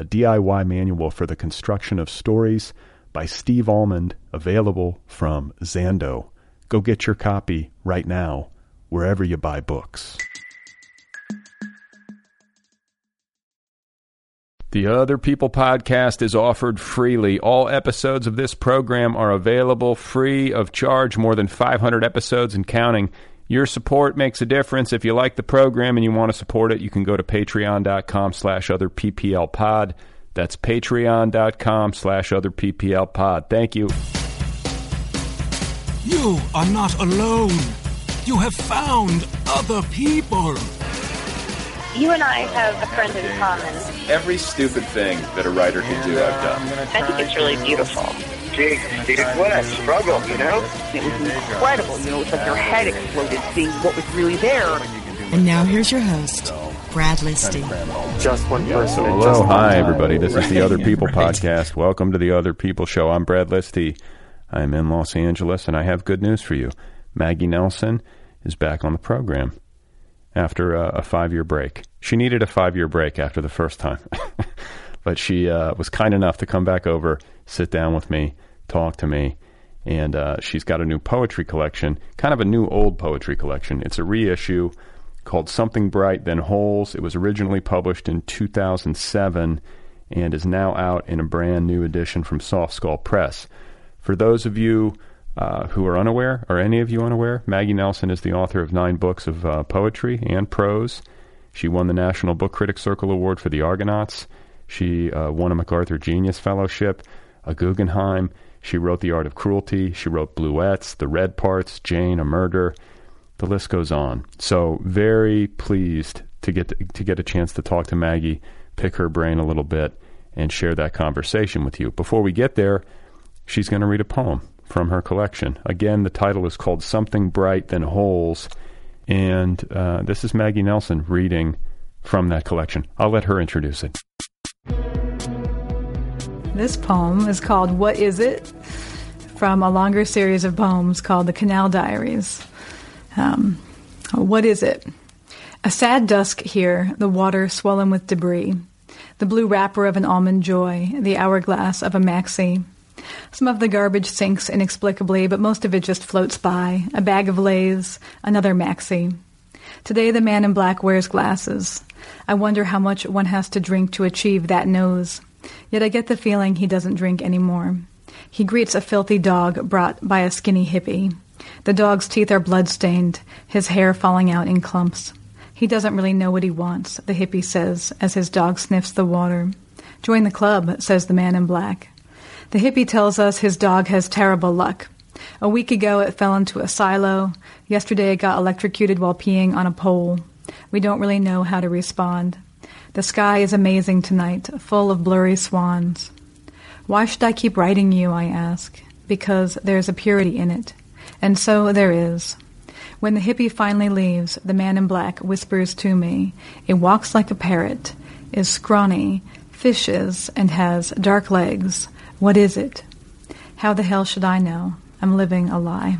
a DIY manual for the construction of stories by Steve Almond, available from Zando. Go get your copy right now, wherever you buy books. The Other People podcast is offered freely. All episodes of this program are available free of charge, more than 500 episodes and counting. Your support makes a difference. If you like the program and you want to support it, you can go to patreon.com slash other PPL pod. That's patreon.com slash other PPL pod. Thank you. You are not alone. You have found other people. You and I have a friend in common. Every stupid thing that a writer can do, I've done. I think it's really beautiful. Jake, Jake, what a struggle, you know? It was incredible. You know, it's like your head exploded seeing what was really there. And now here's your host, Brad Listi. Just one person. Hello, just hi, one everybody. This is the Other People right. podcast. Welcome to the Other People show. I'm Brad Listi. I'm in Los Angeles, and I have good news for you. Maggie Nelson is back on the program after a, a five year break. She needed a five year break after the first time, but she uh, was kind enough to come back over, sit down with me, talk to me. And uh, she's got a new poetry collection, kind of a new old poetry collection. It's a reissue called Something Bright Then Holes. It was originally published in 2007 and is now out in a brand new edition from Soft Skull Press. For those of you uh, who are unaware, or any of you unaware, Maggie Nelson is the author of nine books of uh, poetry and prose. She won the National Book Critics Circle Award for the Argonauts. She uh, won a MacArthur Genius Fellowship, a Guggenheim. She wrote The Art of Cruelty. She wrote Bluets, The Red Parts, Jane, A Murder. The list goes on. So very pleased to get to, to get a chance to talk to Maggie, pick her brain a little bit, and share that conversation with you. Before we get there, she's going to read a poem from her collection. Again, the title is called Something Bright Then Holes, and uh, this is Maggie Nelson reading from that collection. I'll let her introduce it. This poem is called What Is It? from a longer series of poems called The Canal Diaries. Um, what is it? A sad dusk here, the water swollen with debris, the blue wrapper of an almond joy, the hourglass of a maxi. Some of the garbage sinks inexplicably, but most of it just floats by. A bag of Lay's, another maxi. Today the man in black wears glasses. I wonder how much one has to drink to achieve that nose. Yet I get the feeling he doesn't drink anymore. He greets a filthy dog brought by a skinny hippie. The dog's teeth are blood-stained, his hair falling out in clumps. He doesn't really know what he wants, the hippie says, as his dog sniffs the water. Join the club, says the man in black. The hippie tells us his dog has terrible luck. A week ago it fell into a silo. Yesterday it got electrocuted while peeing on a pole. We don't really know how to respond. The sky is amazing tonight, full of blurry swans. Why should I keep writing you, I ask? Because there's a purity in it. And so there is. When the hippie finally leaves, the man in black whispers to me, It walks like a parrot, is scrawny, fishes, and has dark legs. What is it? How the hell should I know? I'm living a lie.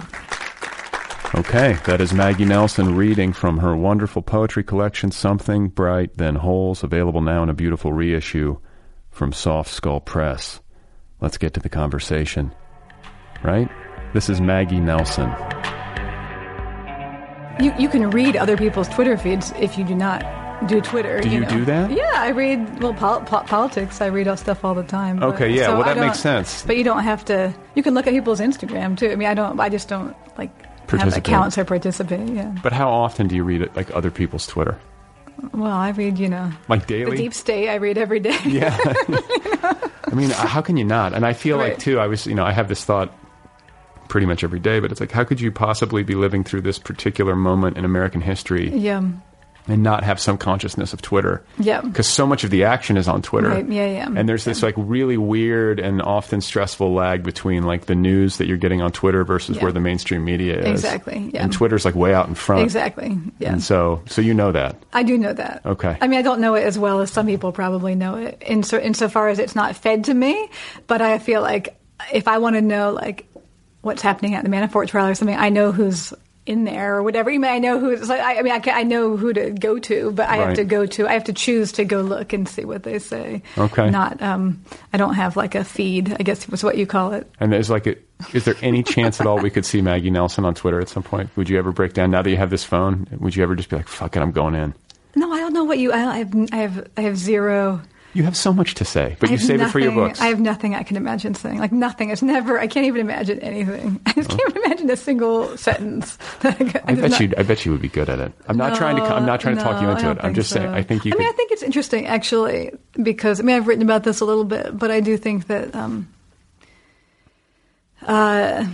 Okay, that is Maggie Nelson reading from her wonderful poetry collection, Something Bright Then Holes, available now in a beautiful reissue from Soft Skull Press. Let's get to the conversation. Right? This is Maggie Nelson. You, you can read other people's Twitter feeds if you do not do Twitter. Do you know. do that? Yeah, I read well pol- po- politics. I read all stuff all the time. but- Okay, yeah, so well, that makes sense. But you don't have to. You can look at people's Instagram too. I mean, I don't. I just don't like have accounts or participate. Yeah. But how often do you read it, like other people's Twitter? Well, I read. You know, Like the daily? deep state. I read every day. Yeah. I mean, uh, how can you not? And I feel like too. I was, you know, I have this thought pretty much every day, but it's like, how could you possibly be living through this particular moment in American history yeah. And not have some consciousness of Twitter? Yeah. Because so much of the action is on Twitter. Right, yeah, yeah. And there's this like really weird and often stressful lag between like the news that you're getting on Twitter versus Yeah. where the mainstream media is. Exactly, yeah. And Twitter's like way out in front. Exactly. Yeah. And so, so you know that. I do know that. Okay. I mean, I don't know it as well as some people probably know it, in so, insofar as it's not fed to me. But I feel like if I want to know, like, what's happening at the Manafort trial or something, I know who's in there or whatever. You mean, I know who's. Like, I, I mean, I, can, I know who to go to, but I Right. have to go to. I have to choose to go look and see what they say. Okay. Not. Um. I don't have like a feed. I guess was what you call it. And there's like, a, is there any chance at all we could see Maggie Nelson on Twitter at some point? Would you ever break down now that you have this phone? Would you ever just be like, "Fuck it, I'm going in"? No, I don't know what you. I, I have. I have. I have zero. You have so much to say, but I you save it for your nothing- books. I have nothing I can imagine saying. Like nothing. It's never. I can't even imagine anything. I just can't imagine a single sentence. I just bet you. I bet you would be good at it. I'm not trying to. I'm not trying to talk you into it. I'm just saying. I think you. I mean, I think it's interesting actually because I mean I've written about this a little bit, but I do think that um, uh,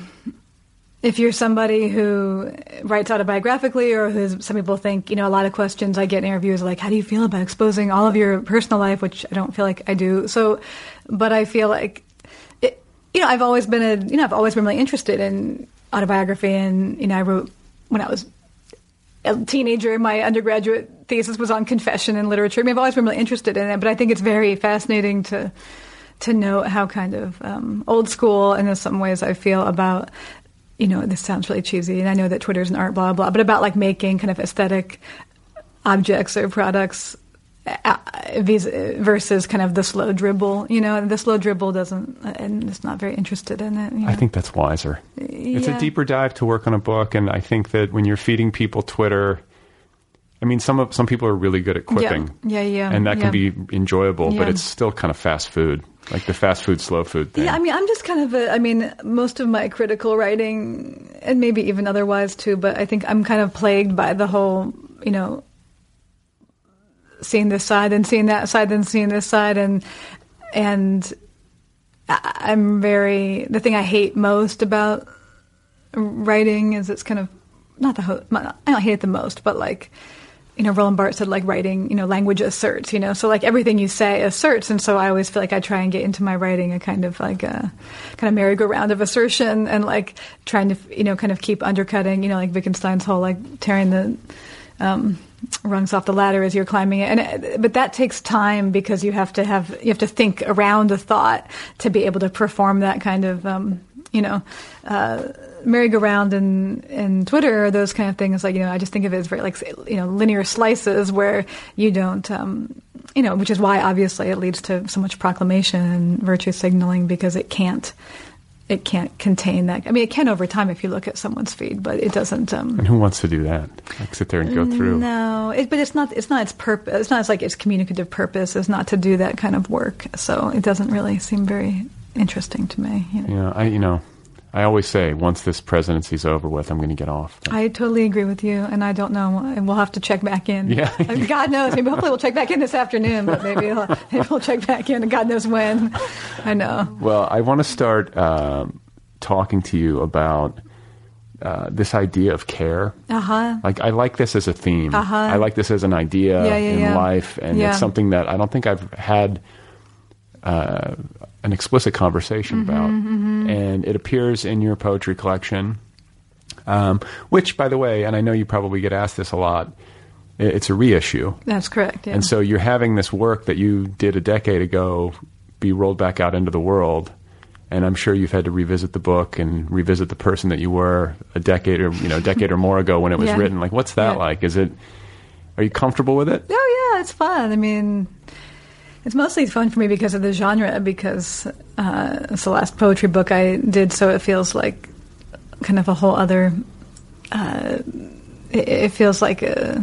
if you're somebody who writes autobiographically, or who some people think, you know, a lot of questions I get in interviews like, how do you feel about exposing all of your personal life, which I don't feel like I do. So, but I feel like, it, you know, I've always been a, you know, I've always been really interested in autobiography, and you know, I wrote when I was a teenager, my undergraduate thesis was on confession and literature. I mean, I've always been really interested in it, but I think it's very fascinating to to note how kind of um, old school, and in some ways, I feel about. You know, this sounds really cheesy, and I know that Twitter's an art, blah blah, but about like making kind of aesthetic objects or products uh, versus kind of the slow dribble. You know, the slow dribble doesn't, and it's not very interested in it. you know. I think that's wiser. It's a deeper dive to work on a book, and I think that when you're feeding people Twitter, I mean, some of some people are really good at quipping. Yeah, yeah, and that can be enjoyable, but it's still kind of fast food, like the fast food, slow food thing. Yeah, I mean, I'm just kind of a, I mean, most of my critical writing, and maybe even otherwise too, but I think I'm kind of plagued by the whole, you know, seeing this side and seeing that side and seeing this side and, and I'm very, the thing I hate most about writing is it's kind of, not the, ho- I don't hate it the most, but like, you know, Roland Barthes said like writing, you know, language asserts, you know, so like everything you say asserts. And so I always feel like I try and get into my writing a kind of like a kind of merry-go-round of assertion and like trying to, you know, kind of keep undercutting, you know, like Wittgenstein's whole like tearing the, um, rungs off the ladder as you're climbing it. And it, but that takes time because you have to have you have to think around a thought to be able to perform that kind of um, you know uh, merry-go-round and and Twitter those kind of things. Like you know, I just think of it as very like you know linear slices where you don't. Um, you know, which is why obviously it leads to so much proclamation and virtue signaling because it can't, it can't contain that. I mean, it can over time if you look at someone's feed, but it doesn't. Um, and who wants to do that? Like sit there and go through. no, it, but it's not. It's not its purpose. It's not. It's like its communicative purpose is not to do that kind of work. So it doesn't really seem very interesting to me. You know? Yeah, I you know, I always say once this presidency's over with, I'm going to get off. I totally agree with you, and I don't know. and We'll have to check back in. Yeah. God knows. Maybe hopefully we'll check back in this afternoon, but maybe, we'll, maybe we'll check back in, and God knows when. I know. Well, I want to start um, talking to you about uh, this idea of care. Uh huh. Like I like this as a theme. Uh-huh. I like this as an idea Yeah, yeah, in yeah. life, and it's something that I don't think I've had uh, an explicit conversation Mm-hmm, about. And it appears in your poetry collection, um, which, by the way, and I know you probably get asked this a lot. It's a reissue, That's correct. Yeah. and so you're having this work that you did a decade ago be rolled back out into the world. And I'm sure you've had to revisit the book and revisit the person that you were a decade or you know a decade or more ago when it was Yeah. written. Like, what's that Yeah. like? Is it? Are you comfortable with it? Oh yeah, it's fun. I mean, it's mostly fun for me because of the genre. Because uh, it's the last poetry book I did, so it feels like kind of a whole other. Uh, it, it feels like a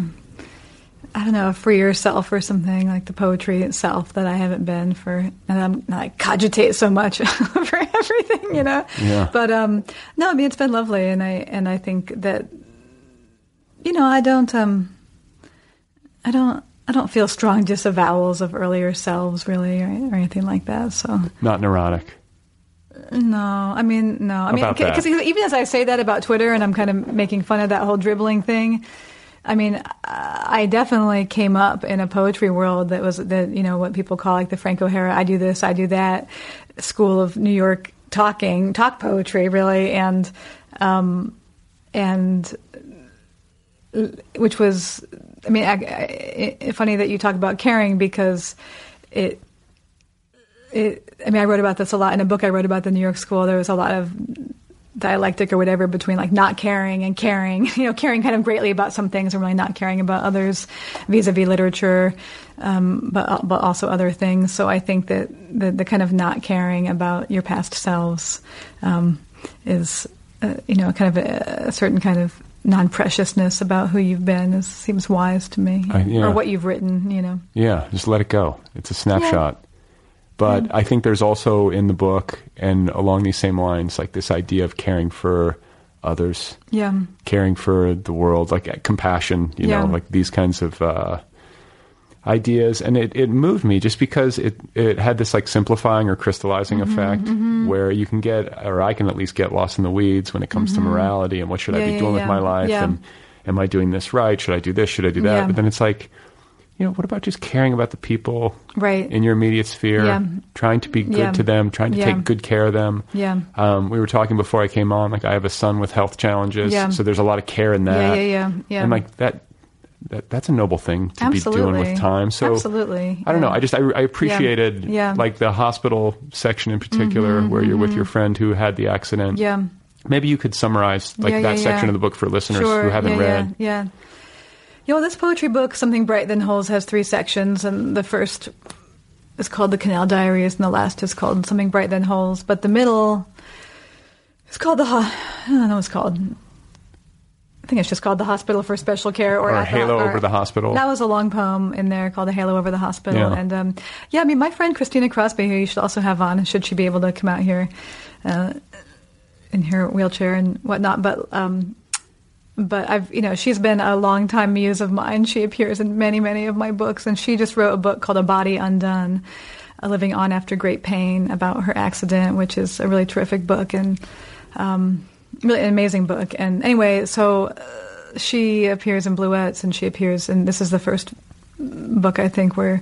I don't know, a freer self or something like the poetry itself that I haven't been for, and I'm like cogitate so much for everything, you know. Yeah. But um, no, I mean it's been lovely, and I and I think that, you know, I don't um, I don't I don't feel strong disavowals of earlier selves really, or, or anything like that. So Not neurotic. no, I mean no, I mean that. because even as I say that about Twitter, and I'm kind of making fun of that whole dribbling thing. I mean, I definitely came up in a poetry world that was the you know what people call like the Frank O'Hara. I do this, I do that. School of New York talking, talk poetry, really, and um, and which was, I mean, I, I, funny that you talk about caring because it it, I mean, I wrote about this a lot in a book I wrote about the New York School. There was a lot of dialectic or whatever between like not caring and caring, you know, caring kind of greatly about some things and really not caring about others vis-a-vis literature, um, but, but also other things. So I think that the, the kind of not caring about your past selves, um, is, uh, you know, kind of a, a certain kind of non-preciousness about who you've been is, seems wise to me I- yeah. or what you've written, you know. Yeah, just let it go. It's a snapshot. But I think there's also in the book and along these same lines, like this idea of caring for others, Yeah. caring for the world, like uh, compassion, you Yeah. know, like these kinds of uh, ideas. And it, it moved me just because it, it had this like simplifying or crystallizing Mm-hmm, effect where you can get, or I can at least get lost in the weeds when it comes to morality and what should I Mm-hmm. Yeah, be yeah, doing with my life Yeah. and am I doing this right? Should I do this? Should I do that? Yeah. But then it's like, you know, what about just caring about the people Right. in your immediate sphere, Yeah. trying to be good Yeah. to them, trying to Yeah. take good care of them. Yeah. Um, we were talking before I came on, like I have a son with health challenges, Yeah. so there's a lot of care in that. Yeah, yeah, yeah, yeah. And like that, that that's a noble thing to be doing with time. So Absolutely, I don't know. I just I, I appreciated Yeah. Mm-hmm, like the hospital section in particular, where you're with your friend who had the accident. Yeah. Maybe you could summarize like Yeah, that yeah, section yeah. of the book for listeners Sure, who haven't yeah, read. Yeah, yeah. You know, this poetry book, Something Bright Then Holes, has three sections, and the first is called The Canal Diaries, and the last is called Something Bright Then Holes. But the middle is called the, I don't know what it's called. I think it's just called The Hospital for Special Care. Or, Or at Halo Over the Hospital. That was a long poem in there called A Halo Over the Hospital. Yeah. And um, yeah, I mean, my friend Christina Crosby, who you should also have on, should she be able to come out here uh, in her wheelchair and whatnot. But um, but I've you know she's been a long time muse of mine. She appears in many many of my books, and she just wrote a book called A Body Undone, a living on after great pain about her accident, which is a really terrific book and um, really an amazing book. And anyway, so uh, she appears in Bluets, and she appears, and this is the first book I think where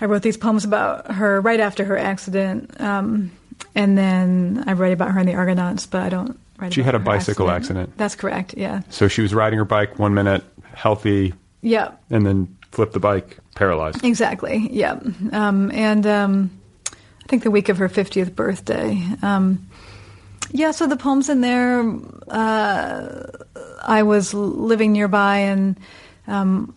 I wrote these poems about her right after her accident. Um, and then I write about her in the Argonauts, but I don't write. She had a bicycle accident. That's correct, yeah. So she was riding her bike one minute, healthy, Yeah, and then flipped the bike, paralyzed. exactly, yeah. Um, and um, I think the week of her 50th birthday. Um, yeah, so the poems in there, uh, I was living nearby and um,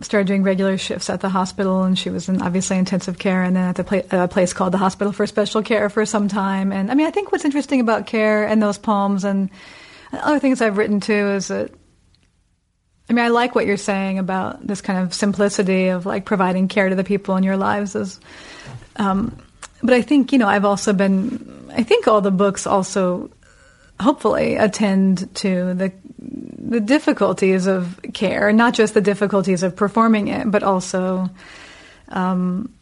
started doing regular shifts at the hospital, and she was in obviously intensive care, and then at the pla- a place called the Hospital for Special Care for some time. And I mean, I think what's interesting about care and those poems and other things I've written too is that. I mean, I like what you're saying about this kind of simplicity of like providing care to the people in your lives is, um, but I think, you know, I've also been, I think all the books also hopefully attend to the the difficulties of care, not just the difficulties of performing it, but also um,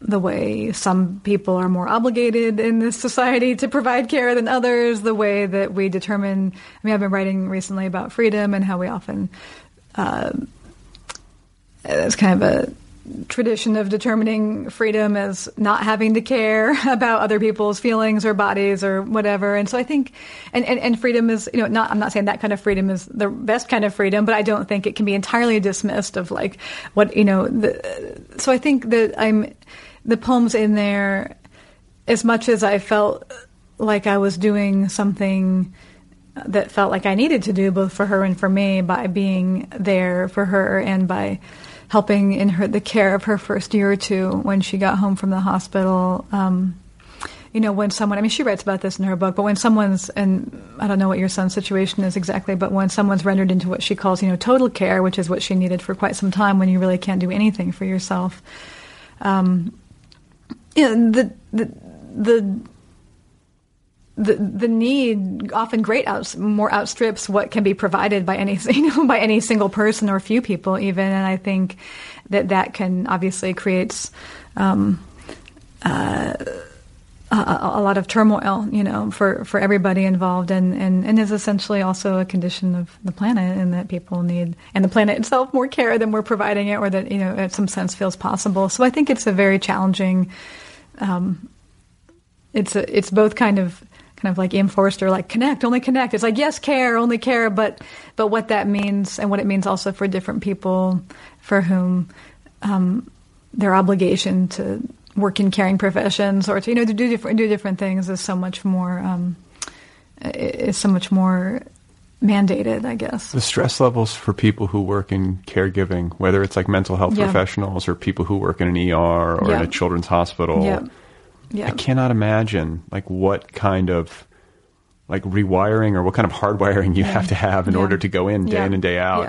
the way some people are more obligated in this society to provide care than others, the way that we determine. I mean, I've been writing recently about freedom and how we often. Uh, it's kind of a tradition of determining freedom as not having to care about other people's feelings or bodies or whatever. And so I think, and, and, and freedom is, you know, not, I'm not saying that kind of freedom is the best kind of freedom, but I don't think it can be entirely dismissed of like what, you know, the, so I think that I'm, the poems in there, as much as I felt like I was doing something that felt like I needed to do both for her and for me by being there for her and by helping in her the care of her first year or two when she got home from the hospital. Um, you know, when someone, I mean, she writes about this in her book, but when someone's, and I don't know what your son's situation is exactly, but when someone's rendered into what she calls, you know, total care, which is what she needed for quite some time when you really can't do anything for yourself, um, you know, the, the, the, the the need often great outs, more outstrips what can be provided by any you know by any single person or few people even. And I think that that can obviously creates um, uh, a, a, lot of turmoil you know for, for everybody involved. And, and, and is essentially also a condition of the planet and that people need and the planet itself more care than we're providing it or that you know in some sense feels possible. So I think it's a very challenging um, it's a, it's both kind of kind of like enforced or like connect, only connect. It's like yes, care, only care, but but what that means and what it means also for different people for whom um, their obligation to work in caring professions or to you know to do different do different things is so much more um, is so much more mandated, I guess. The stress levels for people who work in caregiving, whether it's like mental health Yeah. professionals or people who work in an ER or Yeah. in a children's hospital. Yeah. Yeah. I cannot imagine like what kind of like rewiring or what kind of hardwiring you have to have in Yeah. order to go in day Yeah. in and day out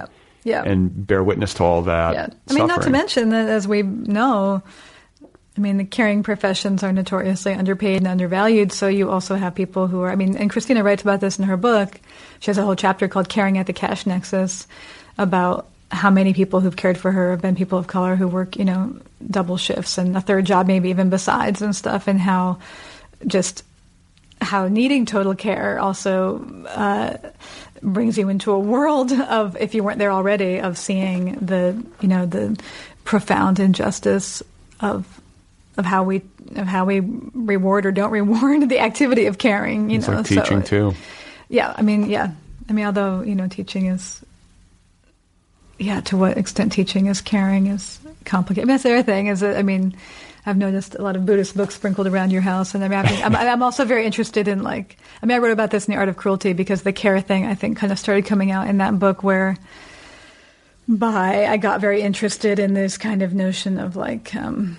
Yeah. Yeah. and bear witness to all that. Yeah. I mean, not to mention that, as we know, I mean, the caring professions are notoriously underpaid and undervalued. So you also have people who are, I mean, and Christina writes about this in her book. She has a whole chapter called Caring at the Cash Nexus about how many people who've cared for her have been people of color who work, you know, double shifts and a third job maybe even besides and stuff, and how just how needing total care also uh, brings you into a world of, if you weren't there already, of seeing the you know the profound injustice of of how we of how we reward or don't reward the activity of caring. You It's know, like teaching so, too. Yeah, I mean, yeah, I mean, although you know, teaching is. Yeah, to what extent teaching is caring is complicated. I mean, that's the other thing is that I mean, I've noticed a lot of Buddhist books sprinkled around your house, and I mean, I'm, I'm also very interested in like, I mean, I wrote about this in the Art of Cruelty because the care thing I think kind of started coming out in that book where by I got very interested in this kind of notion of like, um,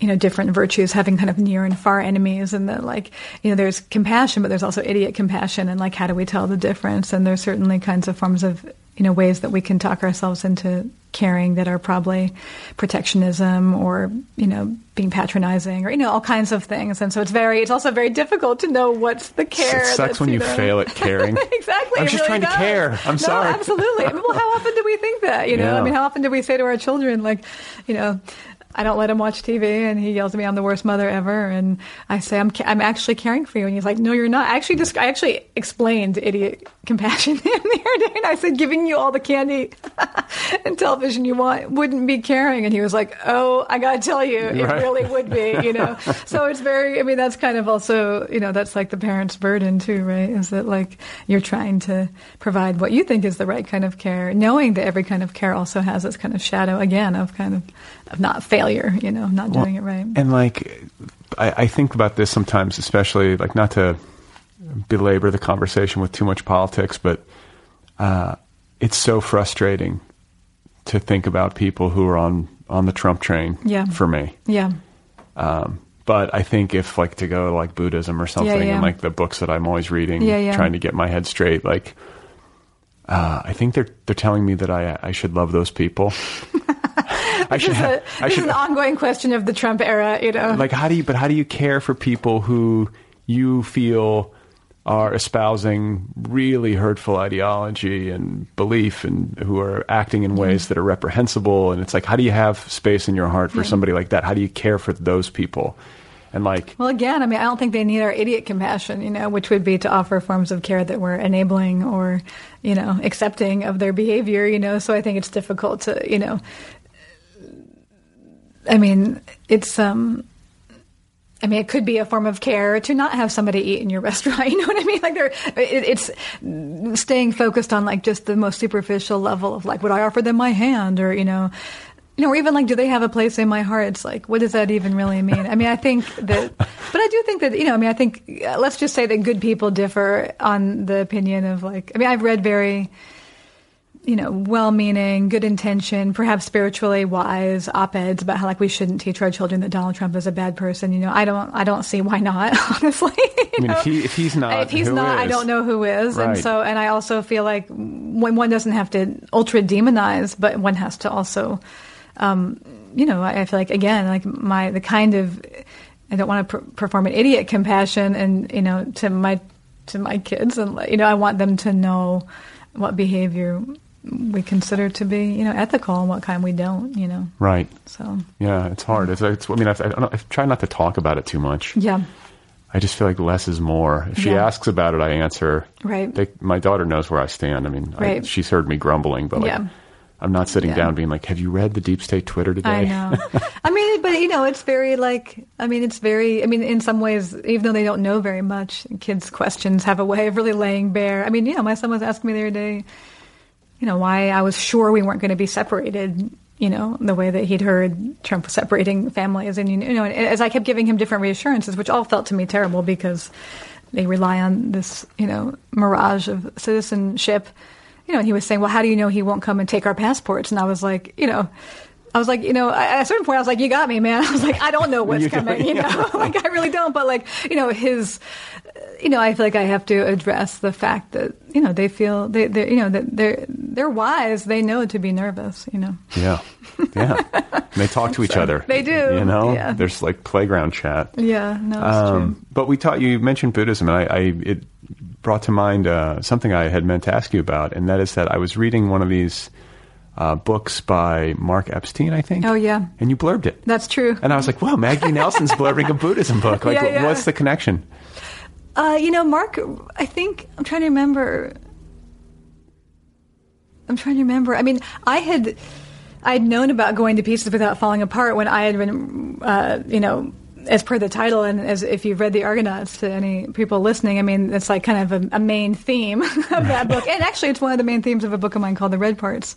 you know, different virtues having kind of near and far enemies, and that like, you know, there's compassion, but there's also idiot compassion, and like, how do we tell the difference? And there's certainly kinds of forms of, you know, ways that we can talk ourselves into caring that are probably protectionism or, you know, being patronizing or, you know, all kinds of things. And so it's very, it's also very difficult to know what's the care. It sucks when you know- fail at caring. exactly. I'm just really trying to care. I'm no, sorry. Absolutely. I mean, well, how often do we think that? You know, Yeah. I mean, how often do we say to our children, like, you know, I don't let him watch TV, and he yells at me, "I'm the worst mother ever." And I say, "I'm, ca- I'm actually caring for you," and he's like, "No, you're not." I actually just, I actually explained idiot compassion the other day, and I said, "Giving you all the candy and television you want wouldn't be caring," and he was like, "Oh, I gotta tell you, it Right. really would be," you know. so it's very, I mean, that's kind of also, you know, that's like the parent's burden too, right? Is that like you're trying to provide what you think is the right kind of care, knowing that every kind of care also has this kind of shadow again of kind of of not failure, you know, not doing it right. And like, I, I think about this sometimes, especially like not to belabor the conversation with too much politics, but uh, it's so frustrating to think about people who are on on the Trump train. Yeah. For me, yeah, um, but I think if like to go to like Buddhism or something, yeah. and like the books that I'm always reading, Yeah, yeah. trying to get my head straight, like. Uh, I think they're they're telling me that I I should love those people. I this, is, ha- a, I this should is an ongoing question of the Trump era, you know. like how do you but how do you care for people who you feel are espousing really hurtful ideology and belief and who are acting in ways that are reprehensible and it's like how do you have space in your heart for somebody like that how do you care for those people and like Well, again, I mean, I don't think they need our idiot compassion, you know, which would be to offer forms of care that were enabling or, you know, accepting of their behavior, you know. So I think it's difficult to, you know, I mean, it's, um, I mean, it could be a form of care to not have somebody eat in your restaurant. You know what I mean? Like, they're, it, it's staying focused on like just the most superficial level of like, would I offer them my hand or, you know, you know, or even like, do they have a place in my heart? It's like, what does that even really mean? I mean, I think that, but I do think that, you know, I mean, I think, uh, let's just say that good people differ on the opinion of like, I mean, I've read very, you know, well-meaning, good intention, perhaps spiritually wise op-eds about how like we shouldn't teach our children that Donald Trump is a bad person. You know, I don't, I don't see why not. Honestly, I mean, if, he, if he's not, if he's not, I don't know who is. And so, and I also feel like when one doesn't have to ultra demonize, but one has to also, um, you know, I, I feel like again, like my the kind of I don't want to per- perform an idiot compassion, and you know, to my to my kids, and like, you know, I want them to know what behavior we consider to be, you know, ethical and what kind we don't, you know. Right. So Yeah, it's hard. It's, it's I mean, I've, I, don't, I try not to talk about it too much. yeah, I just feel like less is more. If she Yeah. asks about it, I answer. Right. They, my daughter knows where I stand. I mean, I, she's heard me grumbling, but like, Yeah. I'm not sitting Yeah. down being like, "Have you read the deep state Twitter today?" I know. I mean, but you know, it's very like. I mean, it's very. I mean, in some ways, even though they don't know very much, kids' questions have a way of really laying bare. I mean, you know, my son was asking me the other day, you know, why I was sure we weren't going to be separated. You know, the way that he'd heard Trump was separating families, and you know, and as I kept giving him different reassurances, which all felt to me terrible because they rely on this, you know, mirage of citizenship. You know, and he was saying, "Well, how do you know he won't come and take our passports?" And I was like, you know, I was like, you know, at a certain point, I was like, "You got me, man." I was like, "I don't know what's You- coming," you know, like I really don't. But like, you know, his, you know, I feel like I have to address the fact that you know they feel they, they you know, that they're they're wise. They know to be nervous. You know, Yeah, yeah. They talk to each So, other. they do, You know, yeah. there's like playground chat. yeah, no. Um, but we taught you mentioned Buddhism, and I, I it brought to mind uh, something I had meant to ask you about, and that is that I was reading one of these uh, books by Mark Epstein, I think. Oh, yeah. and you blurbed it, That's true. and I was like, "Wow, Maggie Nelson's blurbing a Buddhism book. Like, Yeah, yeah. what's the connection?" Uh, you know, Mark, I think I'm trying to remember. I'm trying to remember. I mean, I had I'd known about going to pieces without falling apart when I had been, uh, you know, as per the title, and as if you've read the Argonauts to any people listening, I mean, it's like kind of a, a main theme of that book, and actually, it's one of the main themes of a book of mine called The Red Parts,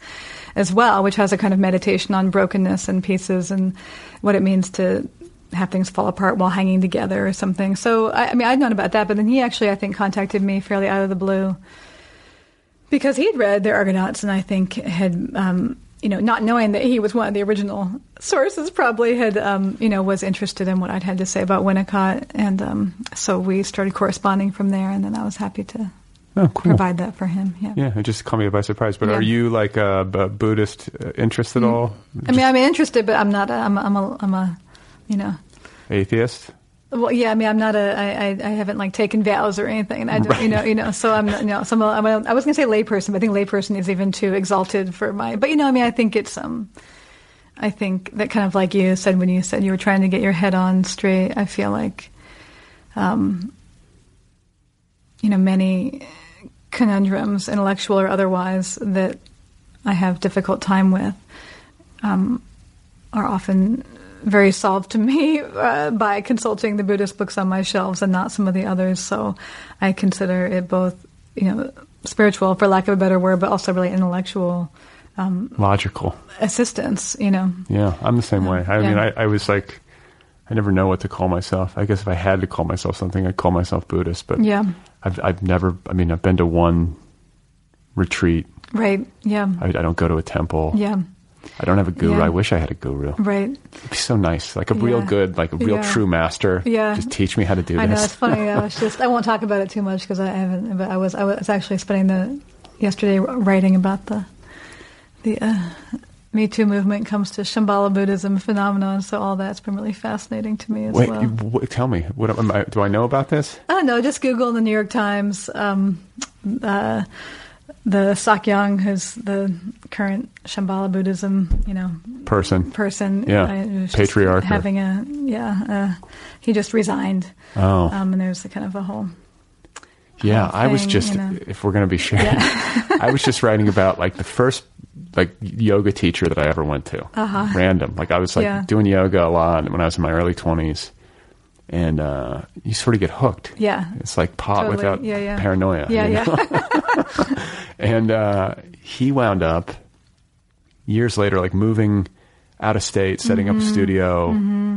as well, which has a kind of meditation on brokenness and pieces and what it means to have things fall apart while hanging together or something. So, I, I mean, I'd known about that, but then he actually, I think, contacted me fairly out of the blue because he'd read the Argonauts and I think had, um, you know, not knowing that he was one of the original sources, probably had, um, you know, was interested in what I'd had to say about Winnicott, and um, so we started corresponding from there. And then I was happy to Oh, cool. provide that for him. Yeah. Yeah, it just caught me by surprise. But Yeah. are you like a Buddhist uh, interest at all? I mean, I'm interested, but I'm not. A, I'm, a, I'm a. I'm a. You know. Atheist? Well, yeah. I mean, I'm not a. I, I, I haven't like taken vows or anything, I don't. You know. You know. So I'm, you know. So I'm. A, I'm a, I was going to say layperson, but I think layperson is even too exalted for my. But you know, I mean, I think it's um. I think that kind of like you said when you said you were trying to get your head on straight. I feel like, um, you know, many conundrums, intellectual or otherwise, that I have difficult time with, um, are often very solved to me uh, by consulting the Buddhist books on my shelves and not some of the others. So I consider it both, you know, spiritual, for lack of a better word, but also really intellectual Logical. assistance. You know, Yeah, I'm the same way. I Yeah. mean, I, I was like, I never know what to call myself. I guess if I had to call myself something, I'd call myself Buddhist. But Yeah. I've I've never. I mean, I've been to one retreat. right? Yeah, I, I don't go to a temple. yeah, I don't have a guru. Yeah. I wish I had a guru. right. It'd be so nice, like a real Yeah. good, like a real Yeah. true master. Yeah. just teach me how to do I know this. it's funny. I was just I won't talk about it too much because I haven't. But I was I was actually spending the yesterday writing about the the uh, Me Too movement comes to Shambhala Buddhism phenomenon. So all that's been really fascinating to me as Wait, well. you- what, tell me. What am I, do I know about this? I don't know. Just Google the New York Times. Um, uh, the Sakyong, who's the current Shambhala Buddhism, you know, Person. person. Yeah. Patriarch or- Having a yeah. Uh, he just resigned. Oh. Um, and there's a kind of a whole. Yeah, whole I was just you know. if we're going to be sharing, I was just writing about like the first like yoga teacher that I ever went to. Uh-huh. Random. Like I was like Yeah. doing yoga a lot when I was in my early 20s. And uh, you sort of get hooked. Yeah. It's like pot Totally. without Yeah, yeah. paranoia. Yeah, you know? yeah. and uh, he wound up years later, like moving out of state, setting Mm-hmm. up a studio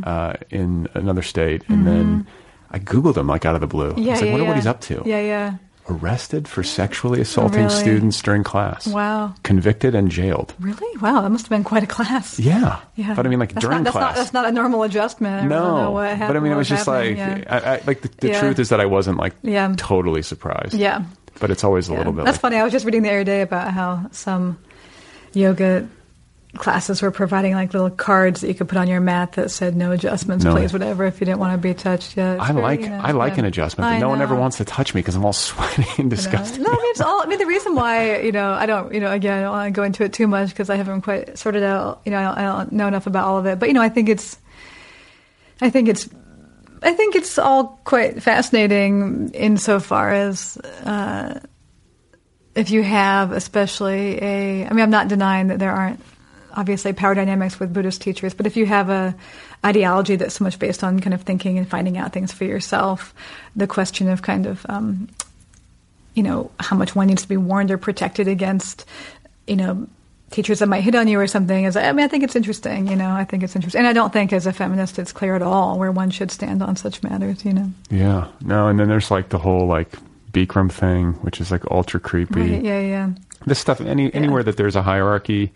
uh, in another state, and then I googled him like out of the blue. Yeah, I was like, yeah, "Wonder what he's up to." Yeah, yeah. Arrested for sexually assaulting Really? students during class. Wow. Convicted and jailed. Really? Wow, that must have been quite a class. Yeah. Yeah. But I mean, like that's during not, that's class. Not, that's not a normal adjustment. I don't know no. what but I mean, it was just like, yeah. I, I, like the, the Yeah. truth is that I wasn't like Yeah. totally surprised. Yeah. But it's always a little bit That's like, funny. I was just reading the other day about how some yoga classes were providing like little cards that you could put on your mat that said no adjustments, No. please, whatever, if you didn't want to be touched. Yeah, I like you know, I like an adjustment, but I no one ever wants to touch me because I'm all sweaty and disgusting. No, I mean it's all. I mean the reason why you know I don't you know again I don't want to go into it too much because I haven't quite sorted out you know I don't, I don't know enough about all of it. But you know I think it's I think it's I think it's all quite fascinating insofar as uh, if you have especially a I mean I'm not denying that there aren't obviously power dynamics with Buddhist teachers, but if you have a ideology that's so much based on kind of thinking and finding out things for yourself, the question of kind of um, you know how much one needs to be warned or protected against you know teachers that might hit on you or something is I mean I think it's interesting you know I think it's interesting and I don't think as a feminist it's clear at all where one should stand on such matters you know Yeah. No, and then there's like the whole like Bikram thing, which is like ultra creepy. right yeah yeah This stuff any anywhere that there's a hierarchy,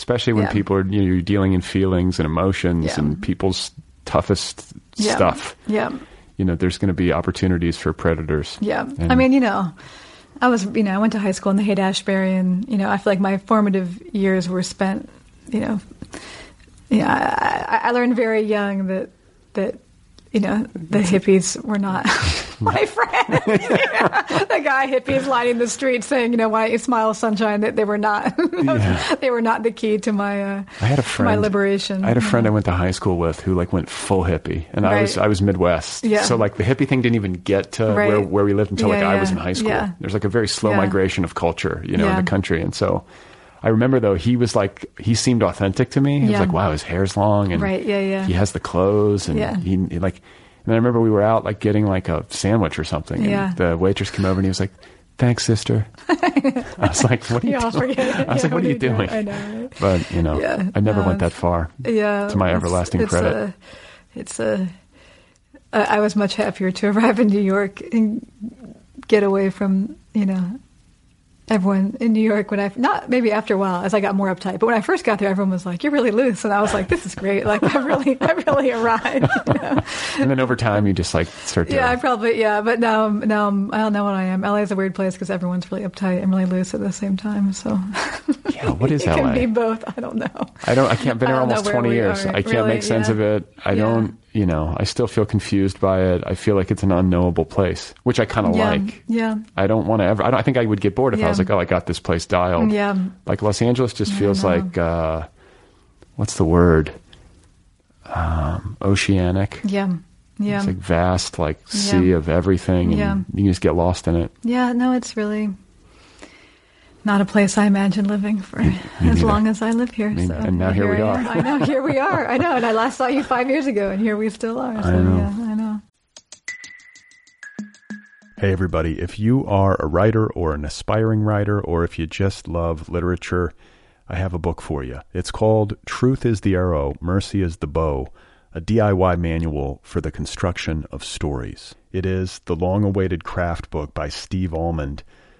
especially when Yeah. people are you know, you're dealing in feelings and emotions Yeah. and people's toughest yeah stuff. yeah You know, there's going to be opportunities for predators. Yeah. And- I mean, you know, I was, you know, I went to high school in the Haight Ashbury, and you know, I feel like my formative years were spent, you know, yeah, I, I- I learned very young that that you know the hippies were not my friends. the guy hippies lining the street saying, you know, why don't you smile, sunshine? That they were not. Yeah. they were not the key to my. Uh, I had a friend. My liberation. I had a friend I went to high school with who like went full hippie, and I was I was Midwest, Yeah. so like the hippie thing didn't even get to Right. where where we lived until like Yeah, I was in high school. Yeah. There's like a very slow Yeah. migration of culture, you know, in the country, and so. I remember though he was like he seemed authentic to me. He was like, "Wow, his hair's long, and Right, yeah, yeah. he has the clothes, and Yeah. he, like." And I remember we were out like getting like a sandwich or something, Yeah. and the waitress came over and he was like, "Thanks, sister." I was like, "What are you You doing?" I was Yeah, like, "What are you doing?" I know. But you know, Yeah. I never No, went um, that far. yeah, to my everlasting it's credit. A, it's a. I I was much happier to arrive in New York and get away from you know everyone in New York when I not maybe after a while as I got more uptight, but when I first got there, everyone was like, "You're really loose," and I was like, "This is great! Like I really, I really arrived." you know? and then over time, you just like start to. Yeah, I probably yeah, but now now I'm, I don't know what I am. LA is a weird place because everyone's really uptight and really loose at the same time. So yeah, what is LA? it can be both. I don't know. I don't. I can't. Been here almost twenty years. are. I can't Really? make sense Yeah. of it. I Yeah. don't. You know, I still feel confused by it. I feel like it's an unknowable place, which I kind of Yeah, like. yeah. I don't want to ever. I, don't, I think I would get bored if I was like, oh, I got this place dialed. Yeah. Like Los Angeles just feels like. uh What's the word? Um, oceanic. Yeah, yeah. It's like vast, like sea Yeah. of everything, and Yeah. you can just get lost in it. Yeah, no, it's really not a place I imagine living for as long as I live here. Me- so and now here we are. am. I know, here we are. I know, and I last saw you five years ago, and here we still are. So, know. yeah, I know. Hey, everybody. If you are a writer or an aspiring writer, or if you just love literature, I have a book for you. It's called Truth is the Arrow, Mercy is the Bow, a DIY manual for the construction of stories. It is the long awaited craft book by Steve Almond,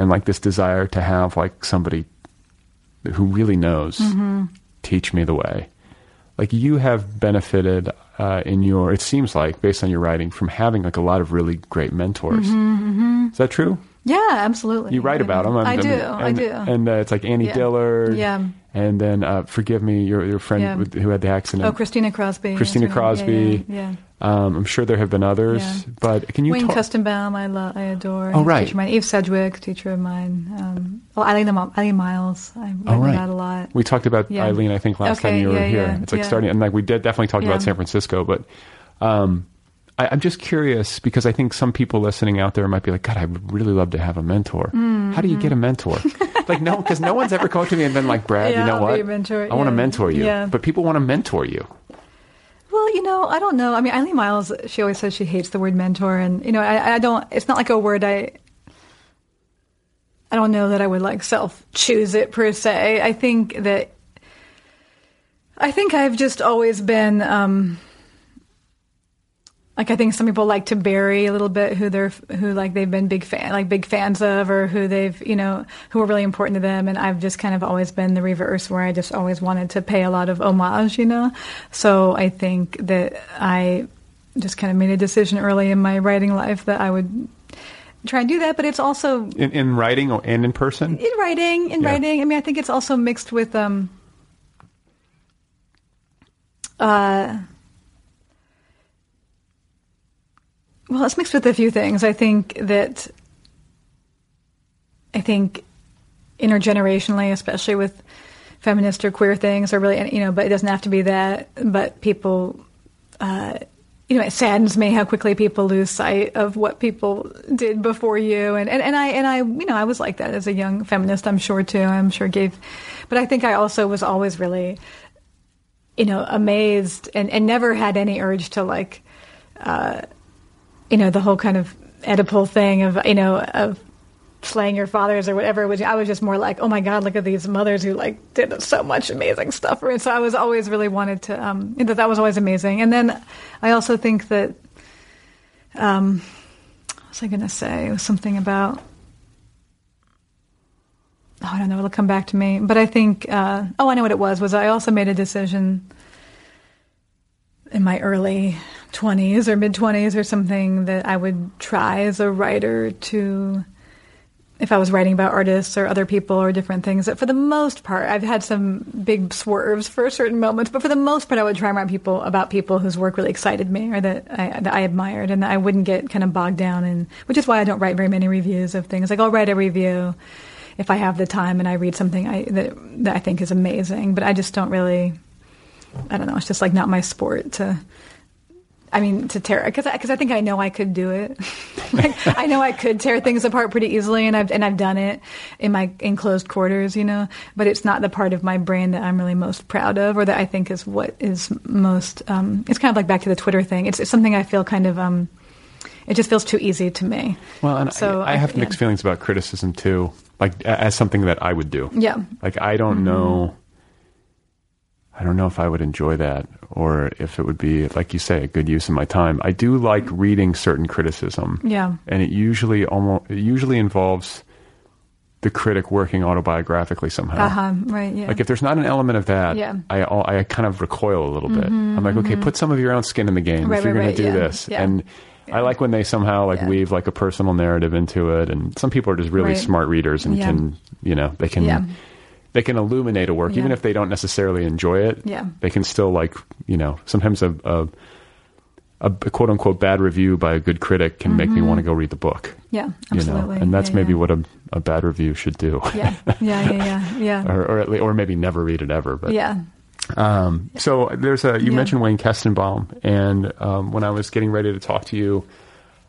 and like this desire to have like somebody who really knows teach me the way. Like you have benefited uh, in your, it seems like, based on your writing, from having like a lot of really great mentors. Is that true? Yeah, absolutely. You write about them. I do. and, I do. And uh, it's like Annie Yeah. Dillard. Yeah. And then, uh, forgive me, your your friend Yeah. with, who had the accident. oh, Christina Crosby. Christina that's her name. Crosby. Yeah, yeah. yeah. Um, I'm sure there have been others, Yeah. but can you Wayne talk? Koestenbaum, I love, I adore. Oh, right. Teacher of mine. Eve Sedgwick, teacher of mine. Um, well, Eileen, Eileen Myles, I read Oh, right. about a lot. We talked about. Eileen, I think, last time you were here. it's like starting, and like we did definitely talk Yeah. about San Francisco, but um, I, I'm just curious because I think some people listening out there might be like, God, I would really love to have a mentor. How do you get a mentor? like, no, because no one's ever come to me and been like, Brad, Yeah, you know I'll what? mentor. I want to mentor you. Yeah. But people want to mentor you. Well, you know, I don't know. I mean, Eileen Myles, she always says she hates the word mentor, and you know, I, I don't. It's not like a word I. I don't know that I would like self choose it per se. I think that. I think I've just always been. Um, like I think some people like to bury a little bit who they're who like they've been big fan like big fans of or who they've you know who are really important to them and I've just kind of always been the reverse where I just always wanted to pay a lot of homage you know so I think that I just kind of made a decision early in my writing life that I would try and do that but it's also In, in writing or, and in person? in writing in Yeah. writing i mean i think it's also mixed with um uh well it's mixed with a few things i think that i think intergenerationally especially with feminist or queer things or really you know but it doesn't have to be that but people uh you know, it saddens me how quickly people lose sight of what people did before you. And, and, and I, and I, you know, I was like that as a young feminist, I'm sure too. I'm sure gave, but I think I also was always really, you know, amazed and, and never had any urge to like, uh, you know, the whole kind of Oedipal thing of, you know, of slaying your fathers or whatever. Which I was just more like, oh my God, look at these mothers who like did so much amazing stuff. And so I was always really wanted to, um, that that was always amazing. And then I also think that, um, what was I going to say? It was something about, oh, I don't know, it'll come back to me. But I think, uh, oh, I know what it was, was I also made a decision in my early 20s or mid 20s or something that I would try as a writer to if I was writing about artists or other people or different things that for the most part I've had some big swerves for certain moments but for the most part I would try and write people about people whose work really excited me or that I, that I admired and I wouldn't get kind of bogged down in which is why I don't write very many reviews of things like I'll write a review if I have the time and I read something I that, that I think is amazing but I just don't really I don't know. It's just like not my sport to. I mean, to tear because because I, think I know I could do it. like, I know I could tear things apart pretty easily, and I've and I've done it in my enclosed quarters, you know. But it's not the part of my brain that I'm really most proud of, or that I think is what is most. Um, it's kind of like back to the Twitter thing. It's, it's something I feel kind of. Um, it just feels too easy to me. Well, and So I, I I- have yeah. mixed feelings about criticism too, like as something that I would do. Yeah. Like I don't know. I don't know if I would enjoy that or if it would be, like you say, a good use of my time. I do like reading certain criticism. Yeah. And it usually almost it usually involves the critic working autobiographically somehow. Uh huh. Right. Yeah. Like if there's not an element of that, Yeah. Mm-hmm, I I kind of recoil a little bit. I'm like, okay, put some of your own skin in the game Right, if you're right, going to do yeah, this. yeah. And I like when they somehow like weave like a personal narrative into it. And some people are just really smart readers and can you know they can. They can illuminate a work even if they don't necessarily enjoy it. Yeah. they can still like you know sometimes a. a a quote unquote bad review by a good critic can make me want to go read the book. yeah. You Mm-hmm. Absolutely. know, and that's Yeah, maybe yeah. what a, a bad review should do. Yeah. Yeah. Yeah. Yeah. Yeah. or or, at least, or maybe never read it ever. But yeah. um, so there's a you Yeah. mentioned Wayne Koestenbaum, and um, when I was getting ready to talk to you,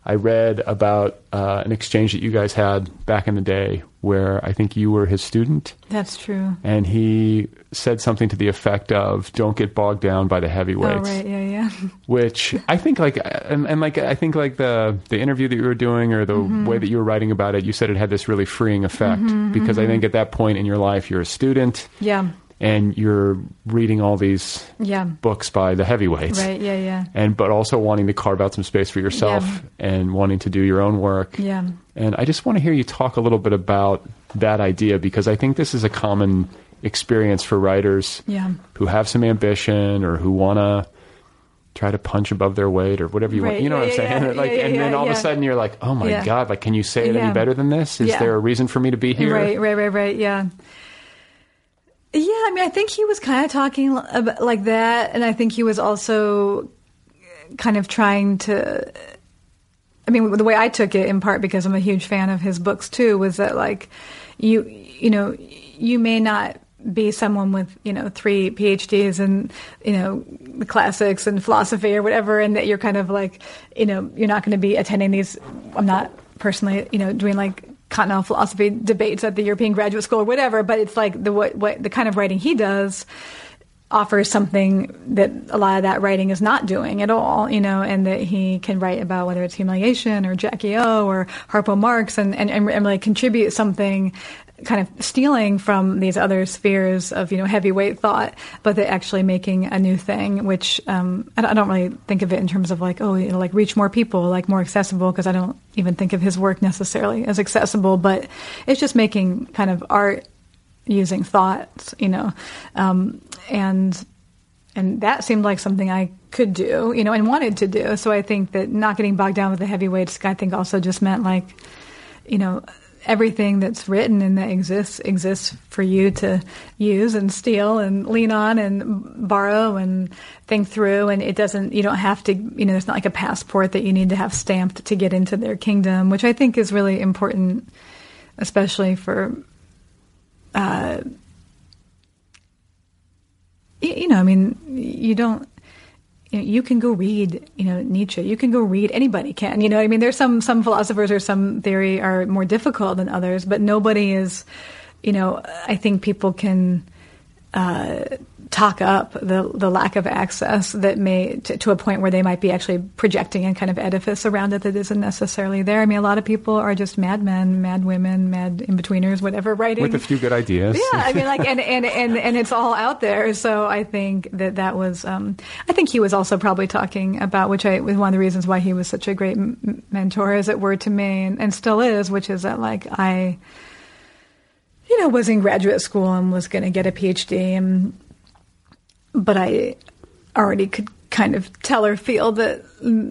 I read about uh, an exchange that you guys had back in the day, where I think you were his student, That's true. and he said something to the effect of "Don't get bogged down by the Oh, heavyweights," right. Yeah. Yeah. which I think like and, and like I think like the the interview that you were doing or the Mm-hmm. way that you were writing about it, you said it had this really freeing effect because I think at that point in your life you're a student Yeah. And you're reading all these Yeah. books by the heavyweights Right. Yeah. Yeah. and but also wanting to carve out some space for yourself Yeah. and wanting to do your own work Yeah. and i just want to hear you talk a little bit about that idea because i think this is a common experience for writers Yeah. who have some ambition or who want to try to punch above their weight or whatever you want. You know Yeah, what I'm saying? yeah, like, and then all of a sudden you're like, oh my god! Like, can you say it any better than this? Is there a reason for me to be here? Right, right, right, right. Yeah. Yeah, I mean, I think he was kind of talking about like that, and I think he was also kind of trying to. I mean, the way I took it, in part because I'm a huge fan of his books too, was that like you, you know, you may not be someone with you know three PhDs and you know the classics and philosophy or whatever, and that you're kind of like, you know, you're not going to be attending these. I'm not personally, you know, doing like continental philosophy debates at the European Graduate School or whatever, but it's like the what, what the kind of writing he does offers something that a lot of that writing is not doing at all, you know, and that he can write about whether it's humiliation or Jackie O or Harpo Marx and, and, and really contribute something kind of stealing from these other spheres of, you know, heavyweight thought, but they're actually making a new thing, which um, I don't really think of it in terms of like, oh, you know, like reach more people, like more accessible, because I don't even think of his work necessarily as accessible, but it's just making kind of art using thoughts, you know, um, and and that seemed like something I could do, you know, and wanted to do. So I think that not getting bogged down with the heavyweights, I think also just meant like, you know, everything that's written and that exists exists for you to use and steal and lean on and borrow and think through and it doesn't you don't have to you know there's not like a passport that you need to have stamped to get into their kingdom which i think is really important especially for uh, you, you know, I mean, you don't. You, can go read, you know, Nietzsche. You can go read. Anybody can. You know, I mean, there's some some philosophers or some theory are more difficult than others, but nobody is. You know, I think people can uh, talk up the the lack of access that may to, to a point where they might be actually projecting a kind of edifice around it that isn't necessarily there. I mean, a lot of people are just madmen, mad women, mad in betweeners, whatever, writing With a few good ideas. yeah, I mean, like, and, and, and, and it's all out there. So I think that that was, um, I think he was also probably talking about, which I was one of the reasons why he was such a great m- mentor, as it were, to me, and, and still is, which is that, like, I, you know, was in graduate school and was going to get a PhD, and, but I already could kind of tell or feel that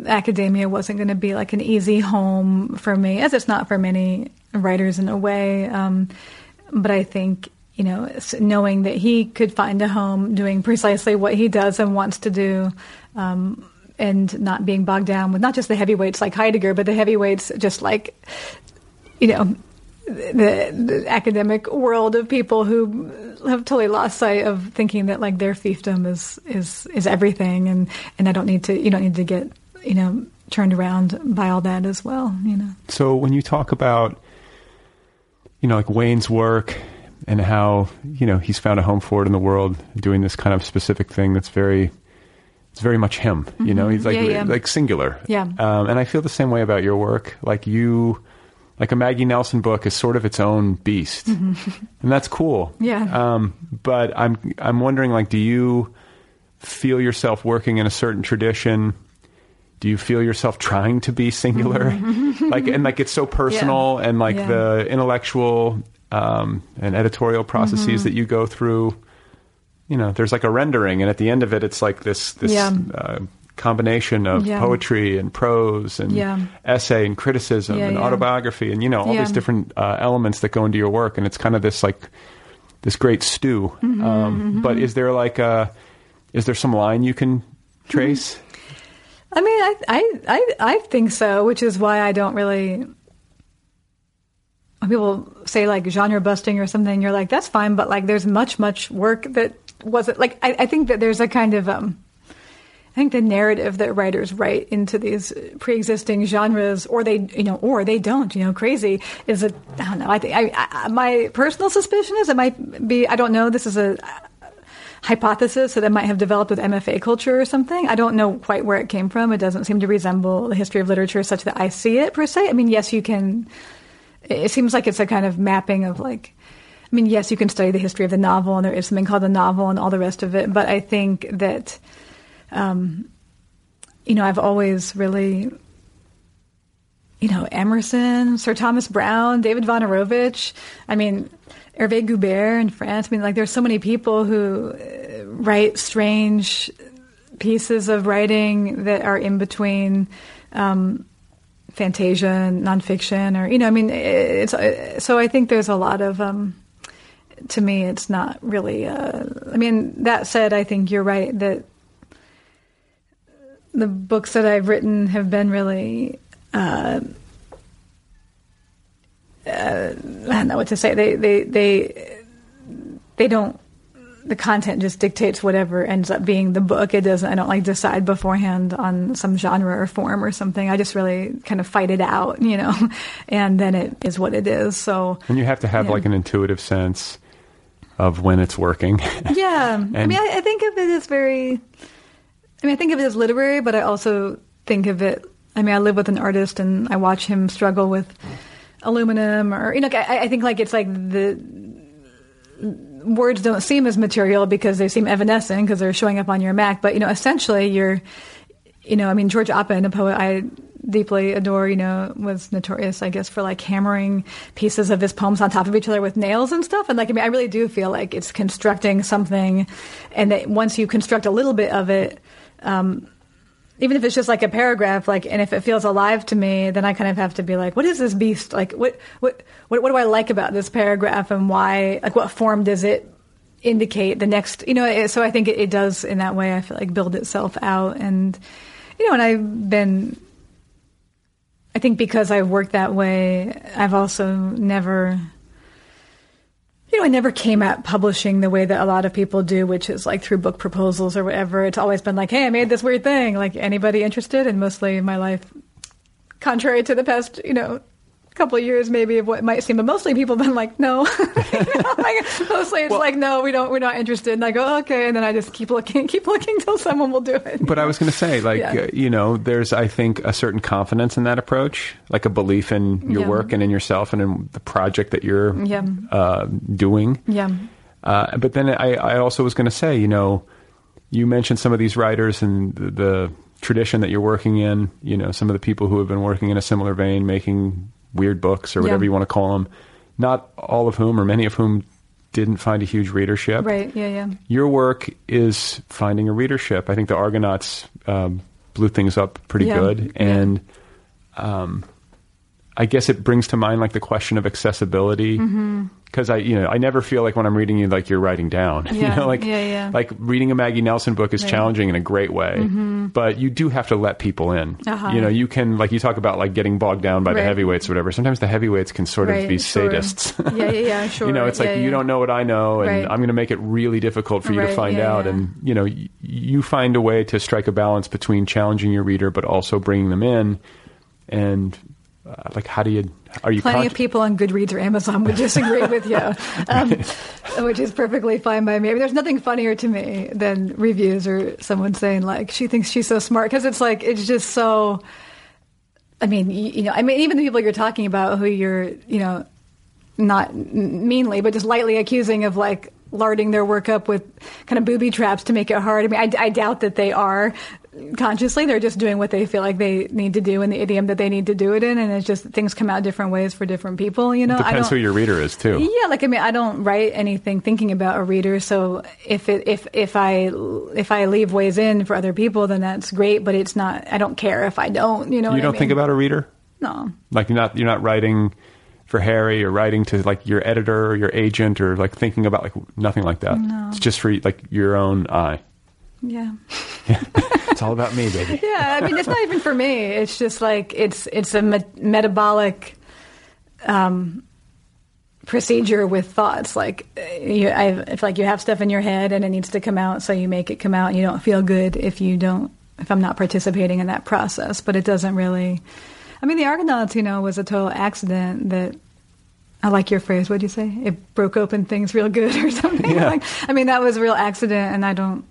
academia wasn't going to be like an easy home for me, as it's not for many writers in a way. Um, but I think, you know, knowing that he could find a home doing precisely what he does and wants to do, um, and not being bogged down with not just the heavyweights like Heidegger, but the heavyweights just like, you know, the, the academic world of people who have totally lost sight of thinking that like their fiefdom is is is everything, and and I don't need to you don't need to get you know turned around by all that as well, you know. So when you talk about, you know, like Wayne's work and how you know he's found a home for it in the world, doing this kind of specific thing that's very, it's very much him. You know, he's like Mm-hmm. Yeah, yeah. like singular. Yeah. Um, and I feel the same way about your work. Like you, like a Maggie Nelson book is sort of its own beast, and that's cool. Mm-hmm. Yeah. Um, but I'm I'm wondering, like, do you feel yourself working in a certain tradition? Do you feel yourself trying to be singular? like and like it's so personal and like Yeah. the intellectual um, and editorial processes Mm-hmm. that you go through. You know, there's like a rendering, and at the end of it, it's like this this Yeah. uh, combination of Yeah. poetry and prose and Yeah. essay and criticism Yeah, and autobiography and you know all these different uh, elements that go into your work, and it's kind of this like this great stew. Mm-hmm, um, But is there like a is there some line you can trace? I mean, I, I, I, I think so, which is why I don't really. When people say like genre busting or something, you're like, that's fine, but like there's much, much work that wasn't like. I, I think that there's a kind of um, think the narrative that writers write into these pre-existing genres, or they, you know, or they don't, you know, crazy is a. I don't know. I think I, I, my personal suspicion is it might be. I don't know. This is a hypothesis that it might have developed with MFA culture or something. I don't know quite where it came from. It doesn't seem to resemble the history of literature such that I see it per se. I mean, yes, you can. It seems like it's a kind of mapping of like. I mean, yes, you can study the history of the novel, and there is something called the novel and all the rest of it. But I think that, um, you know, I've always really you know, Emerson, Sir Thomas Browne, David Wojnarowicz. I mean, Hervé Guibert in France. I mean, like, there's so many people who uh, write strange pieces of writing that are in between um, fantasia and nonfiction, or you know, I mean, it's so I think there's a lot of. Um, to me, it's not really. Uh, I mean, that said, I think you're right that the books that I've written have been really. Uh, uh, I don't know what to say. They they they they don't. The content just dictates whatever ends up being the book. It doesn't. I don't like decide beforehand on some genre or form or something. I just really kind of fight it out, you know, and then it is what it is. So And you have to have Yeah. like an intuitive sense of when it's working. Yeah, I mean, I, I think of it as very. I mean, I think of it as literary, but I also think of it. I mean, I live with an artist, and I watch him struggle with aluminum, or you know, I, I think like it's like the words don't seem as material because they seem evanescent because they're showing up on your Mac. But you know, essentially, you're, you know, I mean, George Oppen, a poet I deeply adore, you know, was notorious, I guess, for like hammering pieces of his poems on top of each other with nails and stuff. And like, I mean, I really do feel like it's constructing something, and that once you construct a little bit of it. Um, even if it's just like a paragraph, like, and if it feels alive to me, then I kind of have to be like, what is this beast? Like, what, what, what, what do I like about this paragraph and why, like, what form does it indicate the next, you know, it, so I think it, it does in that way, I feel like build itself out. And, you know, and I've been, I think because I've worked that way, I've also never, you know, I never came at publishing the way that a lot of people do, which is like through book proposals or whatever. It's always been like, hey, I made this weird thing. Like, anybody interested? And mostly my life, contrary to the past, you know, couple of years maybe of what might seem, but mostly people have been like, no. You know, like, mostly it's like, no, we don't, we're not interested. And I go, okay. And then I just keep looking, keep looking till someone will do it. But I was going to say, like, Yeah. uh, you know, there's, I think, a certain confidence in that approach, like a belief in your Yeah. work and in yourself and in the project that you're Yeah. uh, doing. Yeah. Uh, but then I, I also was going to say, you know, you mentioned some of these writers and the, the tradition that you're working in, you know, some of the people who have been working in a similar vein, making weird books or whatever Yeah. you want to call them, not all of whom or many of whom didn't find a huge readership. Right. Yeah. Yeah. Your work is finding a readership. I think the Argonauts um, blew things up pretty Yeah. good, and um, I guess it brings to mind like the question of accessibility. Mm-hmm. Because I, you know, I never feel like when I'm reading you, like you're writing down. you know, like Yeah, yeah. like reading a Maggie Nelson book is Right. Mm-hmm. challenging in a great way, but you do have to let people in. Uh-huh. You know, you can like you talk about like getting bogged down by the heavyweights or whatever. Sometimes the heavyweights can sort of be sure. sadists. Yeah, yeah, yeah, sure. you know, it's like Yeah, you yeah. don't know what I know, and Right. I'm going to make it really difficult for you to find yeah, out. yeah. And you know, y- you find a way to strike a balance between challenging your reader, but also bringing them in. And uh, like, how do you? Are you Plenty con- of people on Goodreads or Amazon would disagree with you, um, which is perfectly fine by me. I mean, there's nothing funnier to me than reviews or someone saying like she thinks she's so smart because it's like it's just so. I mean, you, you know, I mean, even the people you're talking about who you're, you know, not meanly, but just lightly accusing of like larding their work up with kind of booby traps to make it hard. I mean, I, I doubt that they are consciously. They're just doing what they feel like they need to do in the idiom that they need to do it in, and it's just things come out different ways for different people. You know, I Depends who your reader is too. yeah, like I mean, I don't write anything thinking about a reader. So if it if if I if I leave ways in for other people, then that's great. But it's not. I don't care if I don't. You know, You don't I think about a reader. no. Like you're not you're not writing for Harry or writing to like your editor or your agent or like thinking about like nothing like that. It's just for like your own eye. Yeah. It's all about me, baby. yeah, I mean, it's not even for me. It's just like it's it's a me- metabolic um, procedure with thoughts. Like uh, you, I, it's like you have stuff in your head and it needs to come out, so you make it come out. And you don't feel good if you don't. If I'm not participating in that process, but it doesn't really. I mean, the Argonauts, you know, was a total accident that. I like your phrase. What'd you say? It broke open things real good or something. Yeah. Like, I mean, that was a real accident, and I don't.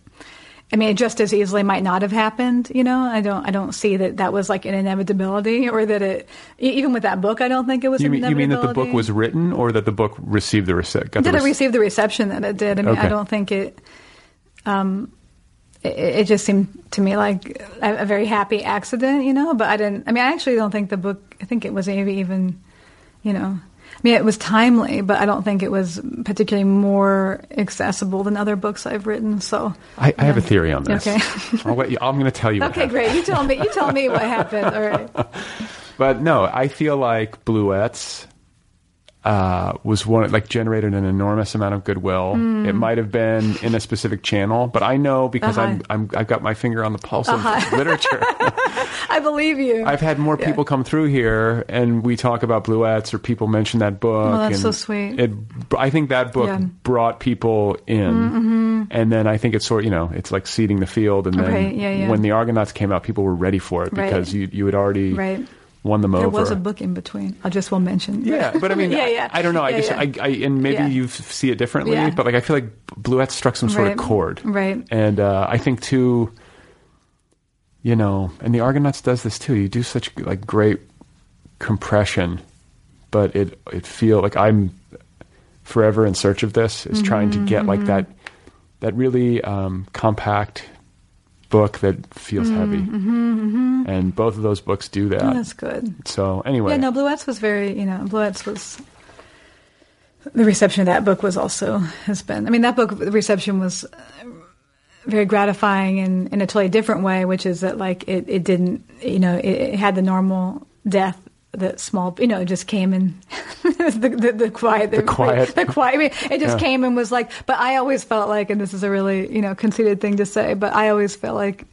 I mean, it just as easily might not have happened. You know, I don't. I don't see that that was like an inevitability, or that it. Even with that book, I don't think it was. You an mean, you mean that the book was written or that the book received the receipt? Did it receive the reception that it did? I mean, Okay. I don't think it. Um, it, it just seemed to me like a, a very happy accident, you know. But I didn't. I mean, I actually don't think the book. I think it was maybe even, you know. I mean, it was timely, but I don't think it was particularly more accessible than other books I've written. So I, I have a theory on this. Okay. You, I'm going to tell you. Okay, great. You tell me. You tell me what happened. All right. But no, I feel like Bluets uh, was one like generated an enormous amount of goodwill. It might have been in a specific channel, but I know because. Uh-huh. I'm, I'm I've got my finger on the pulse of literature. I believe you. I've had more people come through here, and we talk about Bluets, or people mention that book. Oh, that's and so sweet. It, I think that book Yeah. Mm-hmm, brought people in, and then I think it's sort, you know, it's like seeding the field. And then Right, yeah, yeah. when the Argonauts came out, people were ready for it Right. because you you had already Right. Won them there over. was a book in between. I just will mention. Yeah, but I mean, yeah, I- yeah. I, don't know. I Yeah, just, yeah. I, I, and maybe Yeah. you see it differently, but like I feel like Bluette struck some sort Right. of chord, Right. And uh, I think too, you know, and the Argonauts does this too. You do such like great compression, but it it feel like I'm forever in search of this. Is trying to get Mm-hmm, like that that really um, compact book that feels heavy, and both of those books do that. Mm-hmm, Oh, that's good. So anyway, Yeah, no, Bluets was very, you know, Bluets was. The reception of that book was also has been. I mean, that book the reception was uh, very gratifying in in a totally different way, which is that like it it didn't, you know, it, it had the normal death that small, you know, it just came and the, the the quiet, the, quiet. the quiet. I mean, it just Yeah. came and was like. But I always felt like, and this is a really you know conceited thing to say, but I always felt like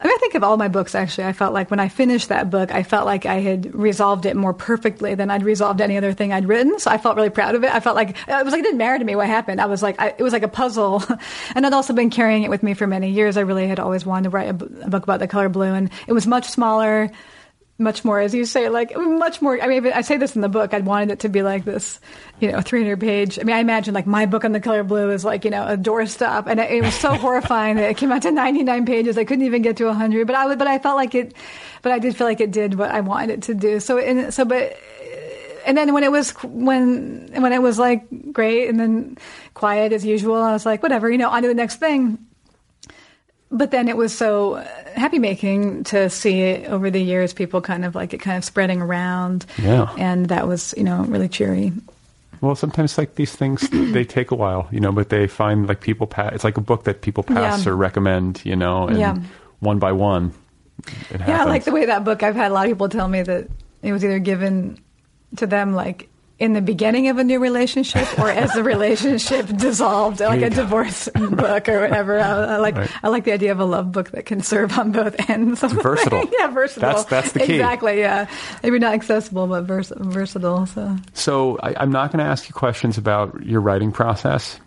I mean, I think of all my books, actually. I felt like when I finished that book, I felt like I had resolved it more perfectly than I'd resolved any other thing I'd written. So I felt really proud of it. I felt like it was like it didn't matter to me what happened. I was like, I, it was like a puzzle. and I'd also been carrying it with me for many years. I really had always wanted to write a, b- a book about the color blue. And it was much smaller, much more, as you say, like much more. I mean, I say this in the book. I'd wanted it to be like this, you know, 300 page. I mean, I imagine like my book on the color blue is like, you know, a doorstop. And it, it was so horrifying that it came out to 99 pages. I couldn't even get to 100. But I would, but I felt like it, but I did feel like it did what I wanted it to do. So, and so, but, and then when it was when when it was like great and then quiet as usual, I was like, whatever, you know, on to the next thing. But then it was so happy making to see it over the years, people kind of like it kind of spreading around. Yeah. And that was, you know, really cheery. Well, sometimes like these things, they take a while, you know, but they find like people pass. It's like a book that people pass Yeah. or recommend, you know, and Yeah. one by one, it. Yeah, I like the way that book. I've had a lot of people tell me that it was either given to them like in the beginning of a new relationship or as the relationship dissolved, like a divorce book or whatever. I, I like Right. I like the idea of a love book that can serve on both ends. versatile. yeah, versatile. That's- that's the key. Exactly. Yeah, maybe not accessible, but vers- versatile. So So I, I'm not going to ask you questions about your writing process,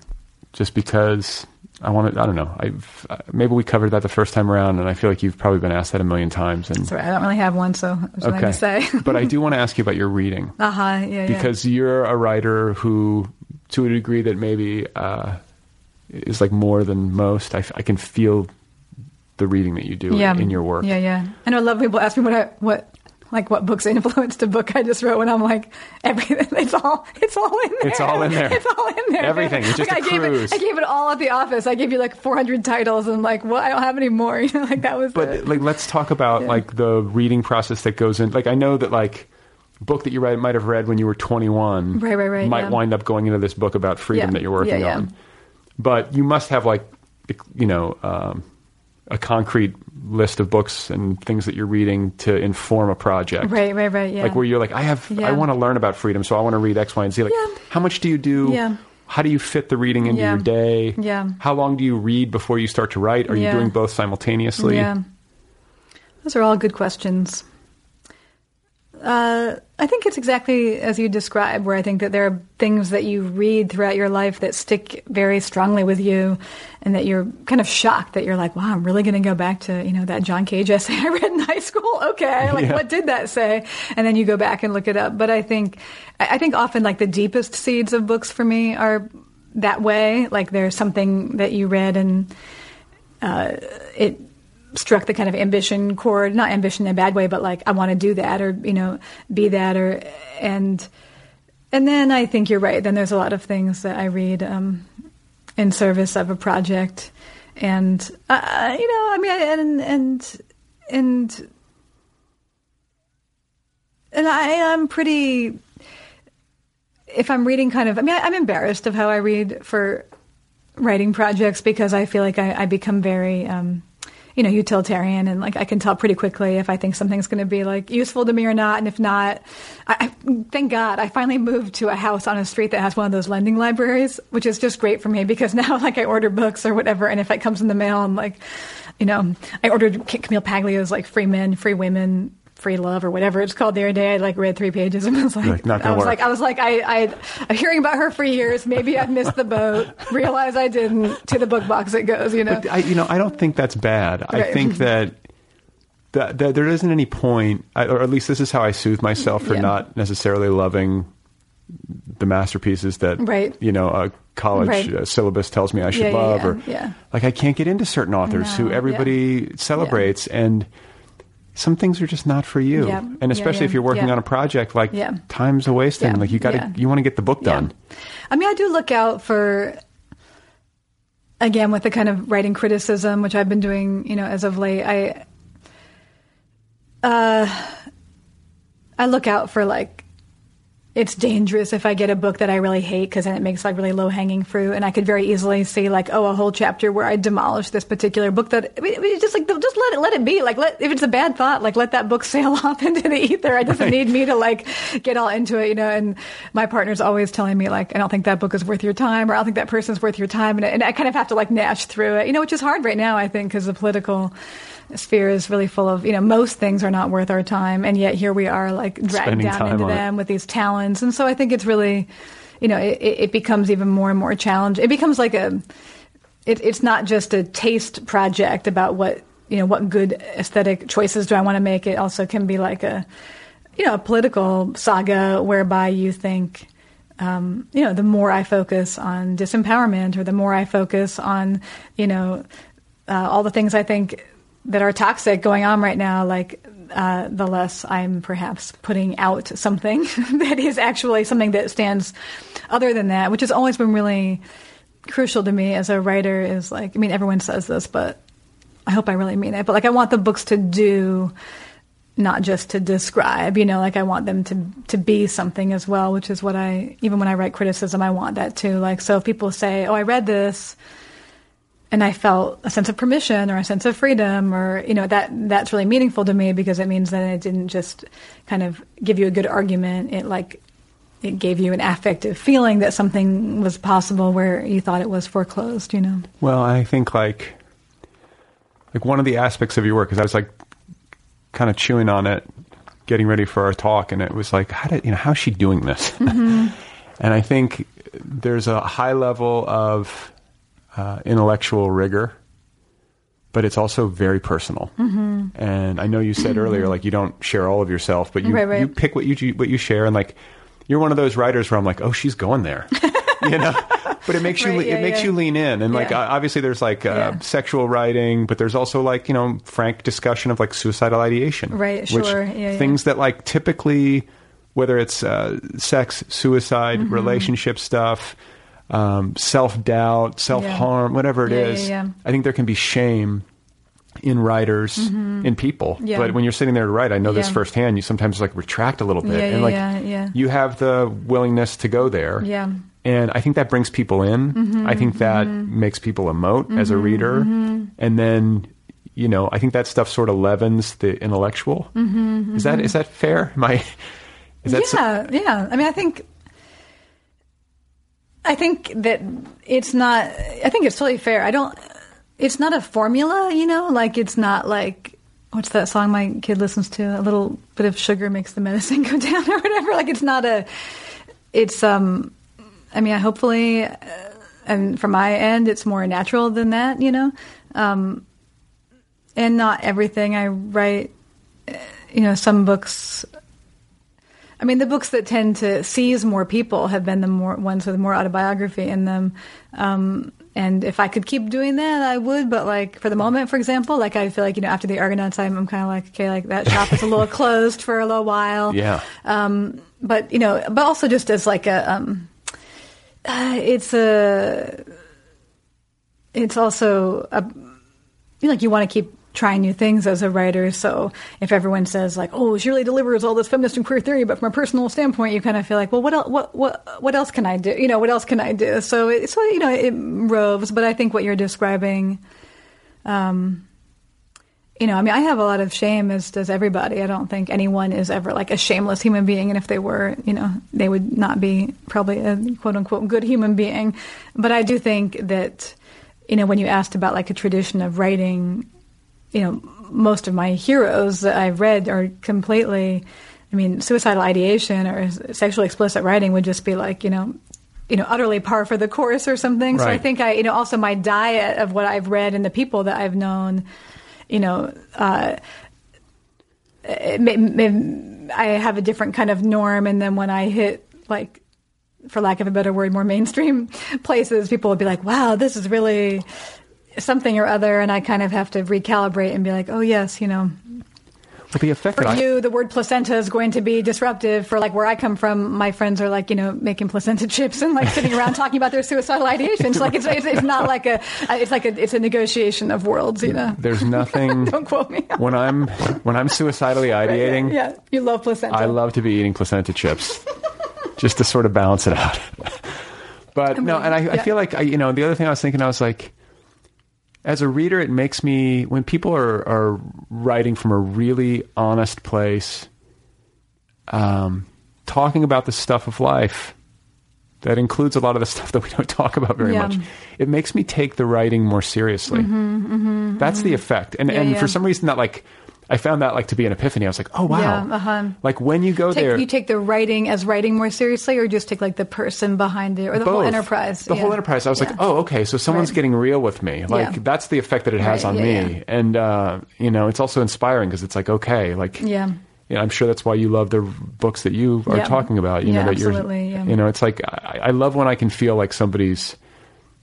just because I want to. I don't know. I've maybe we covered that the first time around, and I feel like you've probably been asked that a million times. And sorry, I don't really have one. So I okay, say? but I do want to ask you about your reading. uh huh. Yeah, yeah. because you're a writer who, to a degree that maybe uh, is like more than most, I can feel the reading that you do yeah. in your work. Yeah, yeah. And I know a lot of people ask me what I, what like what books influenced a book I just wrote, and I'm like everything. It's all it's all in there. It's all in there. It's all in there. Everything. It's just like a I gave cruise. it. I gave it all at the office. I gave you like 400 titles, and like, well, I don't have any more. You know, like that was. But it. like, let's talk about Yeah. like the reading process that goes in. Like, I know that like book that you read might have read when you were 21, Right, right, right, might yeah. wind up going into this book about freedom Yeah. that you're working on. But you must have like, you know, um, a concrete list of books and things that you're reading to inform a project. right, right, right. Yeah. Like where you're like, I have, I want to learn about freedom, so I want to read X, Y, and Z. Like, Yeah. how much do you do? Yeah. How do you fit the reading into Yeah. your day? Yeah. How long do you read before you start to write? Are you doing both simultaneously? Yeah. Those are all good questions. Uh, I think it's exactly as you describe, where I think that there are things that you read throughout your life that stick very strongly with you, and that you're kind of shocked that you're like, "Wow, I'm really going to go back to you know that John Cage essay I read in high school." Okay, like Yeah. what did that say? And then you go back and look it up. But I think, I think often like the deepest seeds of books for me are that way. Like there's something that you read and uh, it struck the kind of ambition chord not ambition in a bad way but like i want to do that or you know be that or and and then i think you're right. Then there's a lot of things that i read um, in service of a project. And uh, you know i mean and and and and i am pretty if I'm reading kind of, I mean, I, I'm embarrassed of how I read for writing projects because I feel like I, I become very, um, you know, utilitarian and like I can tell pretty quickly if I think something's going to be like useful to me or not. And if not, I, I, thank God I finally moved to a house on a street that has one of those lending libraries, which is just great for me because now like I order books or whatever. And if it comes in the mail, I'm like, you know, I ordered Camille Paglia's like Free Men, Free Women, Free Love or whatever it's called the other day. I like read three pages and was like, Like, not gonna I was work. like, I was like, I, I, I'm hearing about her for years. Maybe I've missed the boat. Realize I didn't. To the book box it goes. You know. But I, you know, I don't think that's bad. I think that, that that there isn't any point, or at least this is how I soothe myself for Yeah. not necessarily loving the masterpieces that Right. you know a college Right. uh, syllabus tells me I should Yeah, love, yeah, or like I can't get into certain authors who No, everybody celebrates and. Some things are just not for you, Yeah. and especially yeah, if you're working yeah. on a project, like Yeah. time's a wasting. Yeah, Like you got to, yeah. you want to get the book done. I mean, I do look out for, again, with the kind of writing criticism, which I've been doing, you know, as of late. I, uh, I look out for like, it's dangerous if I get a book that I really hate because then it makes like really low hanging fruit, and I could very easily see like, oh, a whole chapter where I demolish this particular book that I mean, it's just like just let it let it be. Like, let if it's a bad thought, like let that book sail off into the ether. It doesn't need me to like get all into it, you know. And my partner's always telling me like, I don't think that book is worth your time, or I don't think that person's worth your time, and, and I kind of have to like gnash through it, you know, which is hard right now, I think, because the political sphere is really full of you know most things are not worth our time and yet here we are like dragged down into on it. them with these talents. And so i think it's really you know it, it becomes even more and more challenging it becomes like a it, it's not just a taste project about what you know what good aesthetic choices do i want to make. It also can be like a you know a political saga whereby you think um, you know the more i focus on disempowerment or the more i focus on you know uh, all the things i think that are toxic going on right now like uh, the less I'm perhaps putting out something that is actually something that stands other than that, which has always been really crucial to me as a writer. Is like, I mean, everyone says this, but I hope I really mean it. But like, I want the books to do, not just to describe. You know, like I want them to to be something as well, which is what I even when I write criticism, I want that too. Like, so if people say, "Oh, I read this." And I felt a sense of permission or a sense of freedom or you know that that's really meaningful to me because it means that it didn't just kind of give you a good argument. It like it gave you an affective feeling that something was possible where you thought it was foreclosed you know? Well, I think like like one of the aspects of your work is I was like kind of chewing on it, getting ready for our talk, and it was like, how did you know how's she doing this? Mm-hmm. and I think there's a high level of uh, intellectual rigor, but it's also very personal. Mm-hmm. And I know you said earlier, like you don't share all of yourself, but you Right, right. you pick what you what you share, and like you're one of those writers where I'm like, oh, she's going there, you know. But it makes you Right, le- yeah, it makes yeah. you lean in, and like Yeah. uh, obviously there's like uh, sexual writing, but there's also like you know frank discussion of like suicidal ideation, Right, Which sure, things that like typically, whether it's uh, sex, suicide, Mm-hmm. relationship stuff, um, self doubt, self harm, whatever it Yeah, is, yeah, yeah. I think there can be shame in writers, in people. Mm-hmm. Yeah. But when you're sitting there to write, I know this firsthand. You sometimes like retract a little bit, Yeah, and like yeah, yeah. you have the willingness to go there. Yeah. And I think that brings people in. Mm-hmm, I think that makes people emote as a reader. And then, you know, I think that stuff sort of leavens the intellectual. Is that is that fair? I? Is that so- yeah, yeah. I mean, I think, I think that it's not. I think it's totally fair. I don't. It's not a formula, you know. Like it's not like what's that song my kid listens to? A little bit of sugar makes the medicine go down, or whatever. Like it's not a. It's um. I mean, hopefully, uh, and from my end, it's more natural than that, you know. Um, and not everything I write. uh, You know, some books I mean, the books that tend to seize more people have been the more ones with more autobiography in them. Um, and if I could keep doing that, I would. But like for the moment, for example, like I feel like you know after the Argonauts, I'm, I'm kind of like okay, like that shop is a little closed for a little while. Yeah. Um, but you know, but also just as like a, um, uh, it's a, it's also a, you know, like you want to keep trying new things as a writer. So if everyone says like, "Oh, she really delivers all this feminist and queer theory," but from a personal standpoint, you kind of feel like, "Well, what el- what what what else can I do? You know, what else can I do?" So it, so you know, it roves. But I think what you're describing, um, you know, I mean, I have a lot of shame, as does everybody. I don't think anyone is ever like a shameless human being, and if they were, you know, they would not be probably a quote unquote good human being. But I do think that, you know, when you asked about like a tradition of writing, you know, most of my heroes that I've read are completely, I mean, suicidal ideation or sexually explicit writing would just be like, you know, you know, utterly par for the course or something. So I think I, you know, also my diet of what I've read and the people that I've known, you know, uh, it may, may, I have a different kind of norm. And then when I hit like, for lack of a better word, more mainstream places, people would be like, wow, this is really something or other. And I kind of have to recalibrate and be like, oh, yes, you know, But the effect for I, you, the word placenta is going to be disruptive. For like where I come from, my friends are like, you know, making placenta chips and like sitting around talking about their suicidal ideations. Like it's, it's, it's not like a, it's like a, it's a negotiation of worlds, you know. there's nothing Don't quote me. when I'm when I'm suicidally ideating. Yeah, you love placenta. I love to be eating placenta chips, just to sort of balance it out. but no, and I, I feel like I, you know the other thing I was thinking, I was like, as a reader, it makes me when people are are writing from a really honest place, um, talking about the stuff of life. That includes a lot of the stuff that we don't talk about very Yeah. much. It makes me take the writing more seriously. That's the effect, and and Mm-hmm, yeah. for some reason that like I found that like to be an epiphany. I was like, oh wow, Yeah, uh-huh. like when you go Take, there, you take the writing as writing more seriously, or just take like the person behind it, or the whole enterprise. The Yeah. whole enterprise. I was Yeah. like, oh, okay, so someone's Right. getting real with me. Like that's the effect that it has Right, on me, and uh, you know, it's also inspiring because it's like, okay, like Yeah. you know, I'm sure that's why you love the books that you are talking about. You Yeah, know that you're, yeah. you know, it's like I, I love when I can feel like somebody's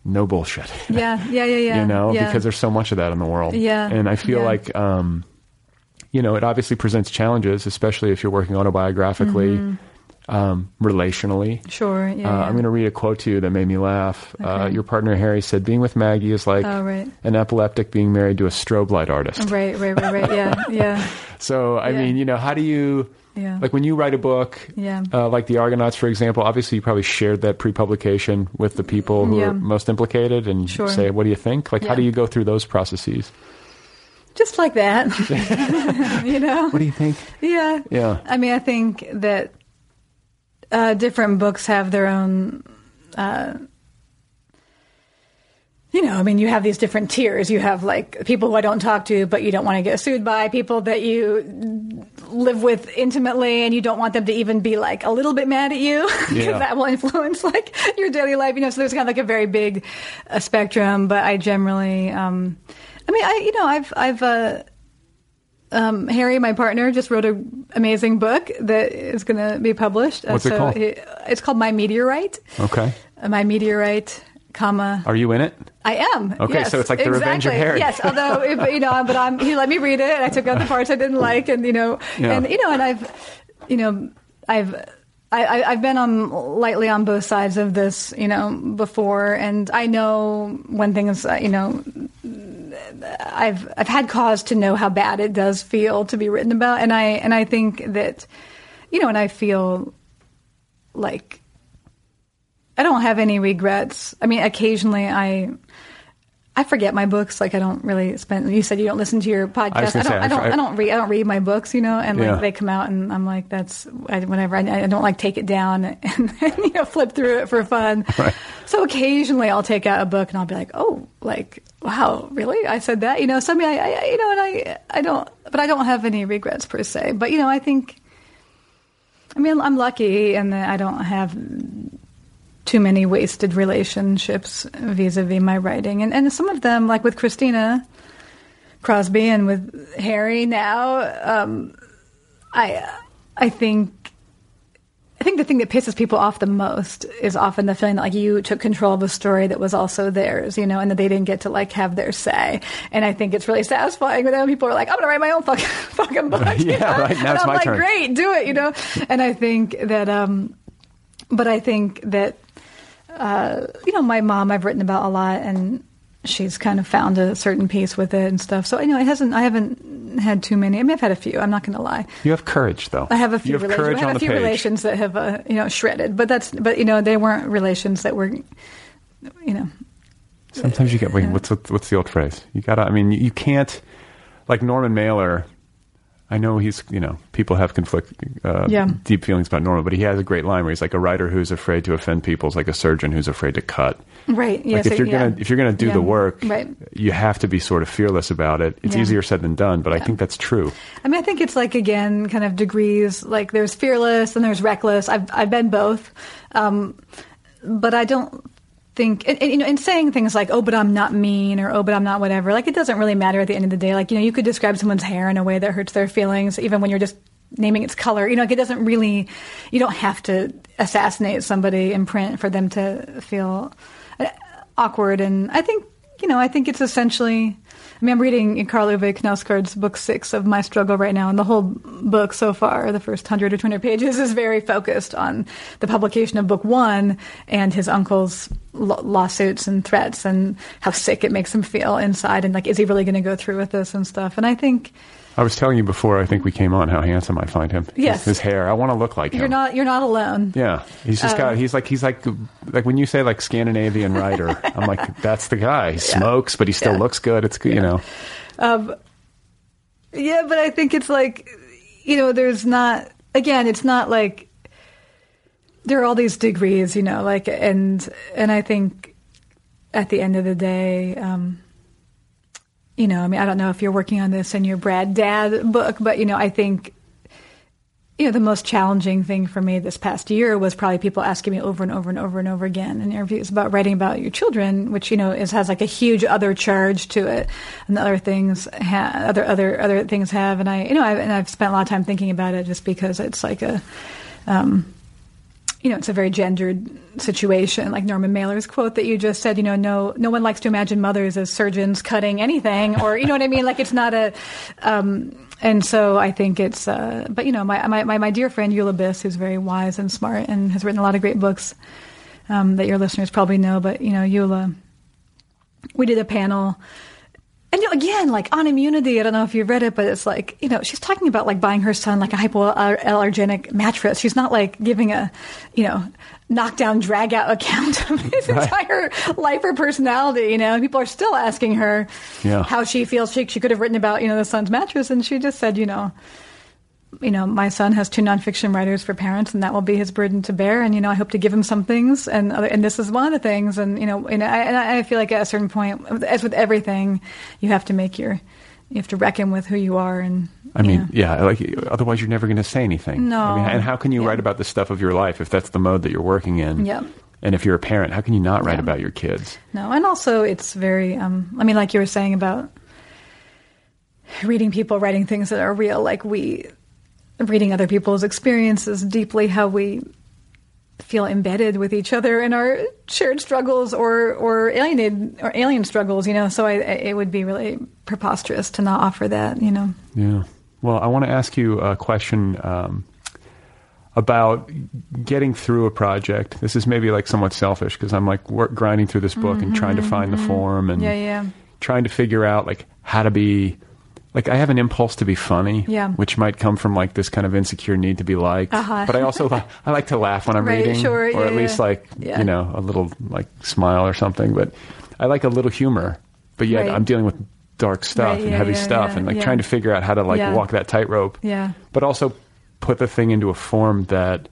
no bullshit. Yeah, yeah, yeah, yeah. you know, yeah. because there's so much of that in the world. Yeah, and I feel like, um, you know, it obviously presents challenges, especially if you're working autobiographically, um, relationally. Mm-hmm. Sure. Yeah. Uh, yeah. I'm going to read a quote to you that made me laugh. Uh, your partner Harry said, "Being with Maggie is like Oh, right. an epileptic being married to a strobe light artist." Right, right, right, right. Yeah, yeah, So, I Yeah. mean, you know, how do you, Yeah. like, when you write a book, Yeah. uh, like the Argonauts, for example? Obviously, you probably shared that pre-publication with the people who Yeah. are most implicated, and Sure. say, "What do you think?" Like, how do you go through those processes? Just like that. you know. What do you think? Yeah. Yeah. I mean, I think that uh, different books have their own. Uh, you know, I mean, you have these different tiers. You have like people who I don't talk to, but you don't want to get sued by, people that you live with intimately, and you don't want them to even be like a little bit mad at you because Yeah. that will influence like your daily life. You know, so there's kind of like a very big uh, spectrum. But I generally, um, I mean, I you know, I've I've. Uh, um, Harry, my partner, just wrote an amazing book that is going to be published. Uh, What's it so called? It, it's called My Meteorite. Okay. Uh, My Meteorite, comma. Are you in it? I am. Okay, yes, so it's like the Revenge of exactly. Harry. Yes, although you know, but I'm, he let me read it, and I took out the parts I didn't like, and you know, Yeah. and you know, and I've, you know, I've. I, I've been on lightly on both sides of this, you know, before, and I know when things, uh, you know, I've I've had cause to know how bad it does feel to be written about, and I and I think that, you know, and I feel like I don't have any regrets. I mean, occasionally I I forget my books. Like I don't really spend. You said you don't listen to your podcast. I gonna don't. say, I don't. I- I don't read. I don't read my books. You know, and like Yeah. they come out, and I'm like, that's I, whatever. I, I don't like take it down and, you know flip through it for fun. Right. So occasionally I'll take out a book and I'll be like, oh, like wow, really? I said that. You know, so I mean, I, I you know, and I I don't, but I don't have any regrets per se. But you know, I think. I mean, I'm lucky and I don't have too many wasted relationships vis-a-vis my writing and and some of them like with christina crosby and with harry now um, i i think I think the thing that pisses people off the most is often the feeling that like you took control of a story that was also theirs, you know, and that they didn't get to like have their say. And I think it's really satisfying when people are like, "I'm going to write my own fucking fucking book." you Yeah, know? right, now and it's I'm my like, turn. "Great, do it," you know. And I think that, um, but I think that uh, you know, my mom I've written about a lot, and she's kind of found a certain peace with it and stuff. So you know, it hasn't. I haven't had too many. I mean, I've had a few. I'm not going to lie. You have courage, though. I have a few. You have relations. courage I have a few page. relations that have uh, you know shredded, but that's but you know they weren't relations that were you know Sometimes you get wait, what's what's the old phrase? You gotta. I mean, you, you can't like Norman Mailer. I know he's you know people have conflict, uh, Yeah. deep feelings about Norman, but he has a great line where he's like a writer who's afraid to offend people is like a surgeon who's afraid to cut. right. Yeah, like so- if you're yeah. gonna if you're gonna do Yeah. the work, right. you have to be sort of fearless about it. It's Yeah. easier said than done, but I think that's true. I mean, I think it's like again, kind of degrees. Like there's fearless and there's reckless. I've I've been both, um, but I don't think and, and, you know in saying things like oh but i'm not mean or oh but i'm not whatever like it doesn't really matter at the end of the day. Like you know you could describe someone's hair in a way that hurts their feelings even when you're just naming its color. You know like it doesn't really you don't have to assassinate somebody in print for them to feel uh, awkward. And i think you know i think it's essentially I mean, I'm reading Karl Ove Knausgaard's book six of My Struggle right now, and the whole book so far, the first 100 or 200 pages, is very focused on the publication of book one and his uncle's lo- lawsuits and threats and how sick it makes him feel inside, and like, is he really going to go through with this and stuff? And I think I was telling you before. I think we came on how handsome I find him. Yes. his, his hair. I want to look like him. you're not you're not alone. Yeah, he's just got. He's like he's like like when you say like Scandinavian writer, I'm like that's the guy. He smokes, but he still Yeah. looks good. It's good, you know. Um, Yeah, but I think it's like, you know, there's not, again, it's not like, there are all these degrees, you know, like, and, and I think at the end of the day, um, you know, I mean, I don't know if you're working on this in your Brad Dad book, but, you know, I think, you know, the most challenging thing for me this past year was probably people asking me over and over and over and over again in interviews about writing about your children, which you know is has like a huge other charge to it, and the other things ha- other other other things have, and I you know I've, and I've spent a lot of time thinking about it just because it's like a, um, you know, it's a very gendered situation. Like Norman Mailer's quote that you just said, you know, no, no one likes to imagine mothers as surgeons cutting anything, or you know what I mean. Like it's not a, um, and so I think it's. Uh, but you know, my, my my my dear friend Eula Biss, who's very wise and smart and has written a lot of great books um, that your listeners probably know. But you know, Eula, we did a panel. And you know, again, like on immunity, I don't know if you've read it, but it's like, you know, she's talking about like buying her son like a hypoallergenic mattress. She's not like giving a, you know, knockdown, drag out account of his entire life or personality, you know. People are still asking her Yeah. how she feels. She, she could have written about, you know, the son's mattress, and she just said, you know, you know, my son has two nonfiction writers for parents, and that will be his burden to bear. And you know, I hope to give him some things, and other, and this is one of the things. And you know, and I, and I feel like at a certain point, as with everything, you have to make your, you have to reckon with who you are. And I mean, know. yeah, like otherwise you're never going to say anything. No. I mean, and how can you Yeah. write about the stuff of your life if that's the mode that you're working in? Yep. And if you're a parent, how can you not write Yeah. about your kids? No, and also it's very. Um, I mean, like you were saying about reading people writing things that are real, like we reading other people's experiences deeply, how we feel embedded with each other in our shared struggles or or alienated or alien struggles. You know, so I, it would be really preposterous to not offer that. You know. Yeah. Well, I want to ask you a question um, about getting through a project. This is maybe like somewhat selfish because I'm like work, grinding through this book and trying to find the form and Mm-hmm. Yeah, yeah. trying to figure out like how to be. Like I have an impulse to be funny, Yeah. which might come from like this kind of insecure need to be liked. Uh-huh. But I also li- I like to laugh when I'm Right, reading, sure, or yeah, at least yeah. like you know a little like smile or something. But I like a little humor. But yet Right. I'm dealing with dark stuff Right, and heavy stuff, and like trying to figure out how to like walk that tightrope Yeah. but also put the thing into a form that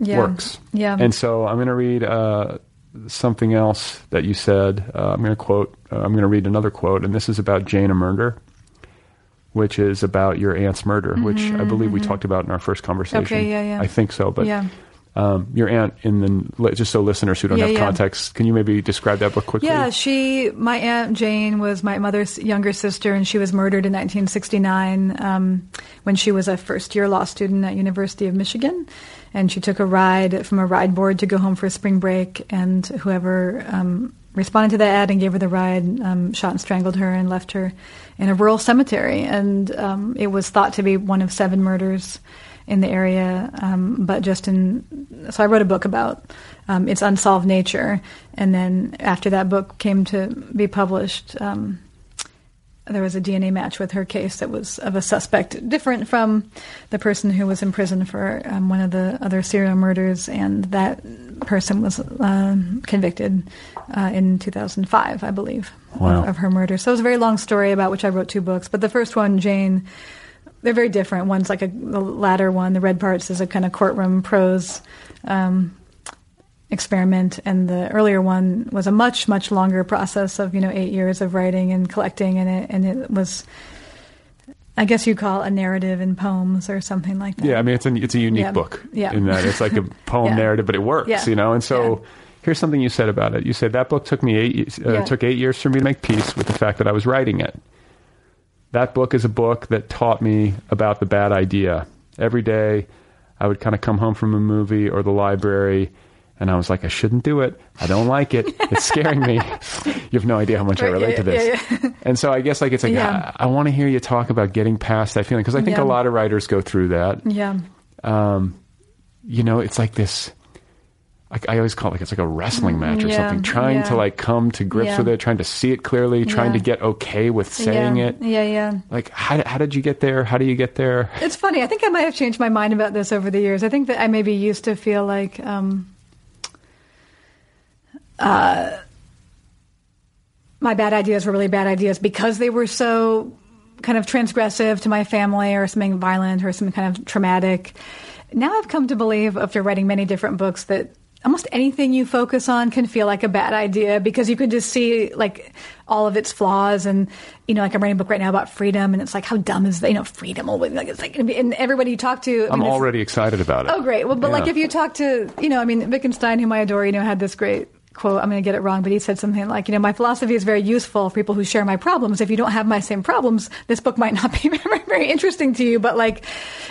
works. Yeah. And so I'm going to read uh, something else that you said. Uh, I'm going to quote. Uh, I'm going to read another quote, and this is about Jane a murder, which is about your aunt's murder, which I believe we talked about in our first conversation. Mm-hmm, Okay, yeah, yeah. I think so, but. Yeah. Um, your aunt, in the just so listeners who don't Yeah, have yeah. context, can you maybe describe that book quickly? Yeah, she, my aunt Jane was my mother's younger sister, and she was murdered in 1969 um, when she was a first-year law student at University of Michigan, and she took a ride from a ride board to go home for spring break, and whoever um, responded to that ad and gave her the ride um, shot and strangled her and left her in a rural cemetery, and um, it was thought to be one of seven murders in the area, um, but just in. So I wrote a book about um, its unsolved nature, and then after that book came to be published. Um, there was a DNA match with her case that was of a suspect different from the person who was in prison for um, one of the other serial murders, and that person was uh, convicted uh, in 2005, I believe, Wow. of, of her murder. So it was a very long story about which I wrote two books. But the first one, Jane, they're very different. One's like a the latter one, the red parts is a kind of courtroom prose. Um, experiment and the earlier one was a much much longer process of you know eight years of writing and collecting and it and it was I guess you call a narrative in poems or something like that. Yeah, I mean it's a it's a unique Yeah. book Yeah. in that it's like a poem Yeah. narrative, but it works, Yeah. you know. And so. Here's something you said about it. You said that book took me eight uh, Yeah. took eight years for me to make peace with the fact that I was writing it. That book is a book that taught me about the bad idea. Every day, I would kind of come home from a movie or the library. And I was like, I shouldn't do it. I don't like it. It's scaring me. You have no idea how much I relate yeah, to this. yeah, And so I guess like it's like Yeah. I, I want to hear you talk about getting past that feeling because I think Yeah. a lot of writers go through that Yeah. Um, you know, it's like this. Like I always call it like it's like a wrestling match or yeah, something. Trying to like come to grips Yeah. with it, trying to see it clearly, trying to get okay with saying yeah. it. Yeah, yeah. Like how how did you get there? How do you get there? It's funny. I think I might have changed my mind about this over the years. I think that I maybe used to feel like um, uh, my bad ideas were really bad ideas because they were so kind of transgressive to my family or something violent or something kind of traumatic. Now I've come to believe, after writing many different books, that almost anything you focus on can feel like a bad idea because you can just see like all of its flaws and you know like i'm writing a book right now about freedom and it's like how dumb is that you know freedom like it's like and everybody you talk to I I'm mean, already excited about it. Oh, great. Well, but like if you talk to, you know, I mean, Wittgenstein, whom I adore, you know, had this great quote. I'm going to get it wrong, but he said something like, you know, my philosophy is very useful for people who share my problems. If you don't have my same problems, this book might not be very, very interesting to you. But like,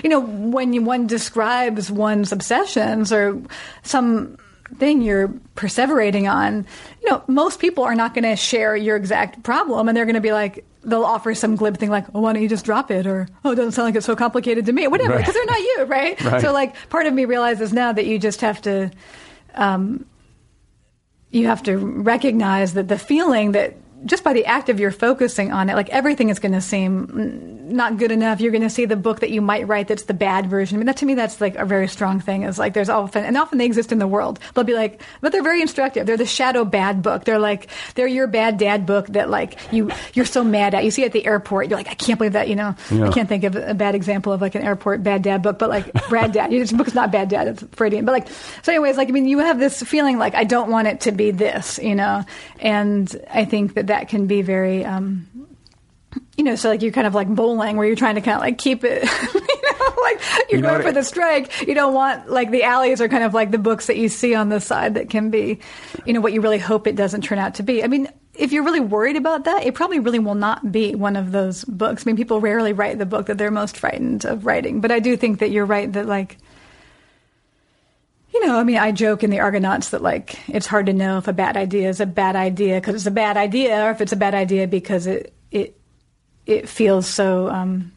you know, when you, one describes one's obsessions or some thing you're perseverating on, you know, most people are not going to share your exact problem, and they're going to be like. They'll offer some glib thing like, "Oh, why don't you just drop it?" or "Oh, it doesn't sound like it's so complicated to me," whatever, Right. because they're not you, right? Right. So, like, part of me realizes now that you just have to, um, you have to recognize that the feeling that just by the act of your focusing on it, like everything is going to seem not good enough. You're going to see the book that you might write that's the bad version. I mean, that to me, that's like a very strong thing. Is like there's often, and often they exist in the world. They'll be like, but they're very instructive. They're the shadow bad book. They're like they're your bad dad book that like you you're so mad at. You see at the airport, you're like, I can't believe that. You know, Yeah. I can't think of a bad example of like an airport bad dad book, but like Brad Dad. This book is not bad dad. It's Freudian. But like, so anyways, like I mean, you have this feeling like I don't want it to be this, you know, and I think that that can be very. Um, you know, so like you're kind of like bowling where you're trying to kind of like keep it, you know, like you're You know going for the strike. You don't want like the alleys are kind of like the books that you see on the side that can be, you know, what you really hope it doesn't turn out to be. I mean, if you're really worried about that, it probably really will not be one of those books. I mean, people rarely write the book that they're most frightened of writing, but I do think that you're right that like, you know, I mean, I joke in the Argonauts that like it's hard to know if a bad idea is a bad idea because it's a bad idea, or if it's a bad idea because it it it feels so, um,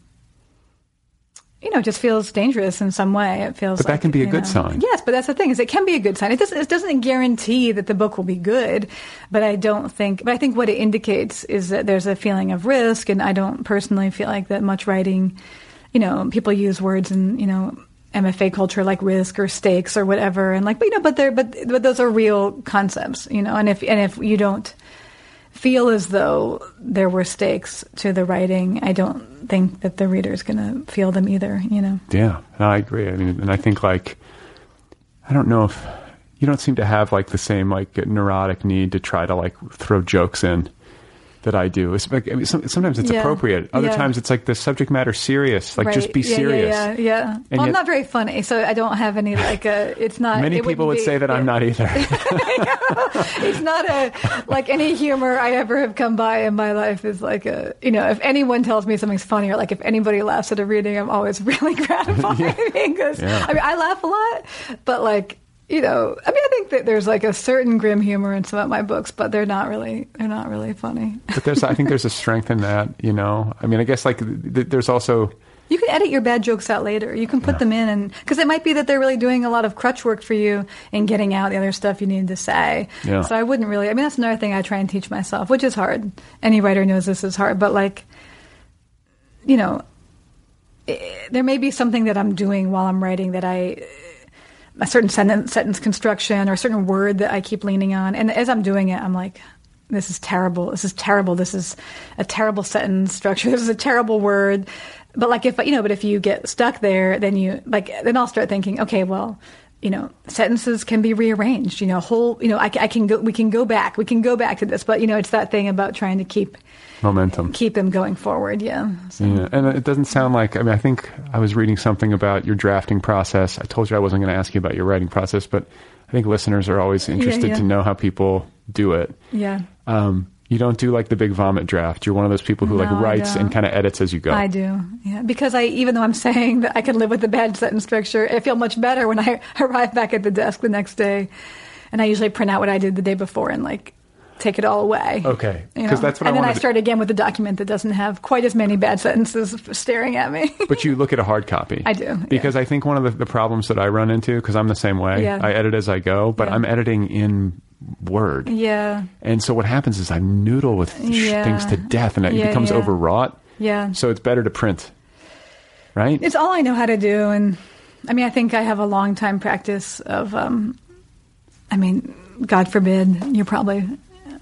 you know, it just feels dangerous in some way. It feels, But that can be a good know- sign. Yes, but that's the thing is it can be a good sign. It doesn't it doesn't guarantee that the book will be good, but I don't think. But I think what it indicates is that there's a feeling of risk, and I don't personally feel like that much writing. You know, people use words and you know MFA culture like risk or stakes or whatever, and like, but you know, but they're but but those are real concepts, you know, and if and if you don't feel as though there were stakes to the writing, I don't think that the reader's going to feel them either, you know. Yeah, no, I agree. I mean, and I think like I don't know if you don't seem to have like the same like neurotic need to try to like throw jokes in that I do. It's like, I mean, some, sometimes it's Yeah, appropriate. Other yeah. times it's like the subject matter serious. Like just be yeah, serious. Yeah, yeah. And well, I'm not very funny, so I don't have any like a. It's not. Many it people would wouldn't say be- that I'm not either. it's not a like any humor I ever have come by in my life is like a you know if anyone tells me something's funny or like if anybody laughs at a reading I'm always really gratified because. I mean I laugh a lot but like you know I mean I think that there's like a certain grim humor in some of my books but they're not really they're not really funny but there's I think there's a strength in that, you know. I mean, I guess like th- th- there's also You can edit your bad jokes out later. You can put them in, and because it might be that they're really doing a lot of crutch work for you in getting out the other stuff you needed to say. Yeah. So I wouldn't really. I mean, that's another thing I try and teach myself, which is hard. Any writer knows this is hard, but like, you know, eh, there may be something that I'm doing while I'm writing that I a certain sentence, sentence construction or a certain word that I keep leaning on. And as I'm doing it, I'm like, this is terrible. This is terrible. This is a terrible sentence structure. This is a terrible word. But like if you know, but if you get stuck there, then you like then I'll start thinking, okay, well, you know, sentences can be rearranged. You know, whole you know, I, I can go, we can go back, we can go back to this. But you know, it's that thing about trying to keep Momentum. keep them going forward. Yeah. So, Yeah, and it doesn't sound like. I mean, I think I was reading something about your drafting process. I told you I wasn't going to ask you about your writing process, but I think listeners are always interested yeah. to know how people do it. yeah. Um, you don't do like the big vomit draft. You're one of those people who like No, I writes and kind of edits as you go. I do, yeah. Because I, even though I'm saying that I can live with the bad sentence structure, I feel much better when I arrive back at the desk the next day, and I usually print out what I did the day before and like take it all away. Okay, You 'cause know? that's what I and then I start again with a document that doesn't have quite as many bad sentences staring at me. but you look at a hard copy. I do, yeah. Because I think one of the, the problems that I run into, because I'm the same way, Yeah. I edit as I go, but Yeah. I'm editing in Word. yeah, And so what happens is I noodle with sh- Yeah. things to death and it Yeah, becomes yeah. overwrought. yeah. So it's better to print. Right? It's all I know how to do, and I mean, I think I have a long time practice of. Um, I mean, God forbid, you're probably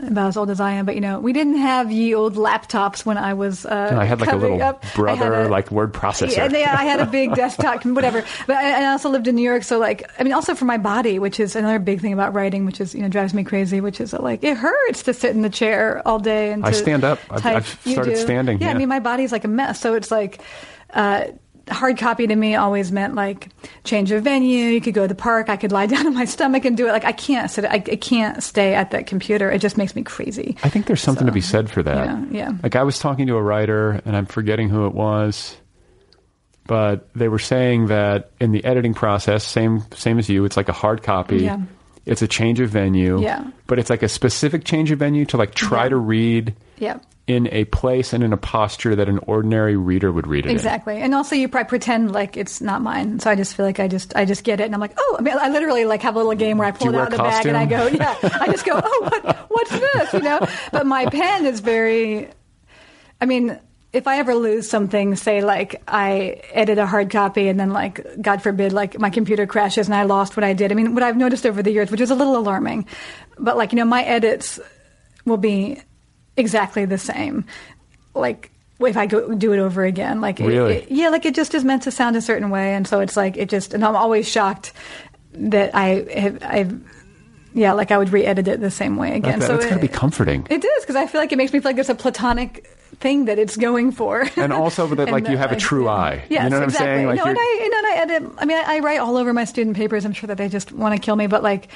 about as old as I am, but you know, we didn't have ye old laptops when I was. Uh, I had like a little up. Brother, a- like word processor. Yeah, yeah, I had a big desktop, whatever. But I, and I also lived in New York, so like, I mean, also for my body, which is another big thing about writing, which is you know drives me crazy, which is that, like it hurts to sit in the chair all day and I stand up. I've- I've started standing, Yeah, yeah. I mean, my body's like a mess, so it's like. Uh, Hard copy to me always meant like change of venue. You could go to the park. I could lie down on my stomach and do it. Like I can't sit. I, I can't stay at that computer. It just makes me crazy. I think there's something to be said for that. yeah, yeah. Like I was talking to a writer, and I'm forgetting who it was, but they were saying that in the editing process, same same as you, it's like a hard copy. Yeah. It's a change of venue. Yeah. But it's like a specific change of venue to like try Yeah. to read Yeah. In a place and in a posture that an ordinary reader would read it in. Exactly, and also you probably pretend like it's not mine. So I just feel like I just I just get it, and I'm like, oh, I mean, I literally like have a little game where I pull it out of the bag and I go, yeah, I just go, oh, what what's this, you know? But my pen is very, I mean. If I ever lose something, say like I edit a hard copy and then like God forbid like my computer crashes and I lost what I did. I mean, what I've noticed over the years, which is a little alarming, but like you know, my edits will be exactly the same. Like if I go do it over again, like Really? it- yeah, like it just is meant to sound a certain way, and so it's like it just. And I'm always shocked that I have, I've, yeah, like I would re-edit it the same way again. That, so that's got to it, be comforting. It is because I feel like it makes me feel like it's a platonic thing that it's going for, and also that like you have a true eye. Yes, you know what exactly. I'm saying? Like no, and I, and I edit. I mean, I, I write all over my student papers. I'm sure that they just want to kill me, but like,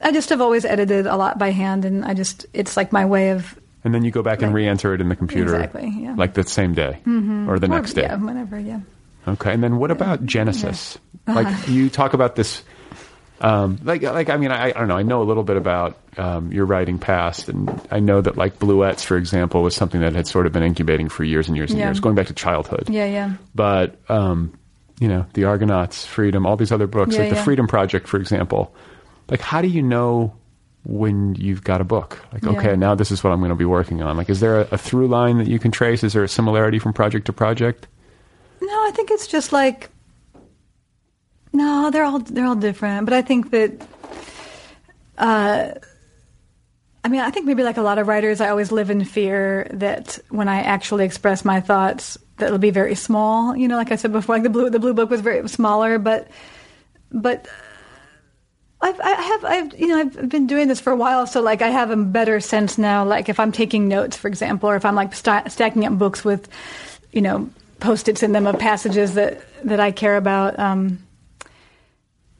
I just have always edited a lot by hand, and I just it's like my way of and then you go back and re-enter it in the computer Exactly, yeah. like the same day or the or- next day. yeah, whenever, yeah. Okay, and then what about Genesis? Uh-huh. Like you talk about this, um, like like I mean I, I don't know I know a little bit about um, your writing past, and I know that like Bluets, for example, was something that had sort of been incubating for years and years and Yeah. years, going back to childhood. Yeah, yeah. But um, you know, the Argonauts, Freedom, all these other books, Yeah, like the. Freedom Project, for example. Like, how do you know when you've got a book? Like, Yeah. okay, now this is what I'm going to be working on. Like, is there a, a through line that you can trace? Is there a similarity from project to project? No, I think it's just like no, they're all they're all different. But I think that, uh, I mean, I think maybe like a lot of writers, I always live in fear that when I actually express my thoughts, that it'll be very small. You know, like I said before, like the blue the blue book was very smaller, but but. I've, I have, I've, you know, I've been doing this for a while, so like I have a better sense now. Like if I'm taking notes, for example, or if I'm like sta stacking up books with, you know, post-its in them of passages that that I care about. Um,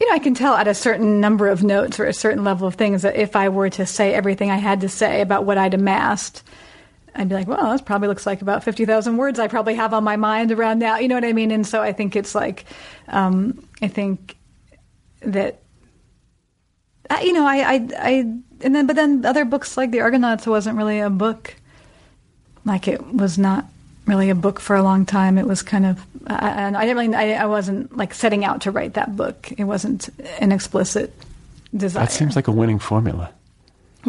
you know, I can tell at a certain number of notes or a certain level of things that if I were to say everything I had to say about what I'd amassed, I'd be like, well, this probably looks like about 50,000 words I probably have on my mind around now. You know what I mean? And so I think it's like, um, I think that, you know, I, I, I, and then, but then other books like The Argonauts wasn't really a book. Like it was not really a book for a long time. It was kind of, uh, and I didn't really, I, I wasn't like setting out to write that book. It wasn't an explicit desire. That seems like a winning formula.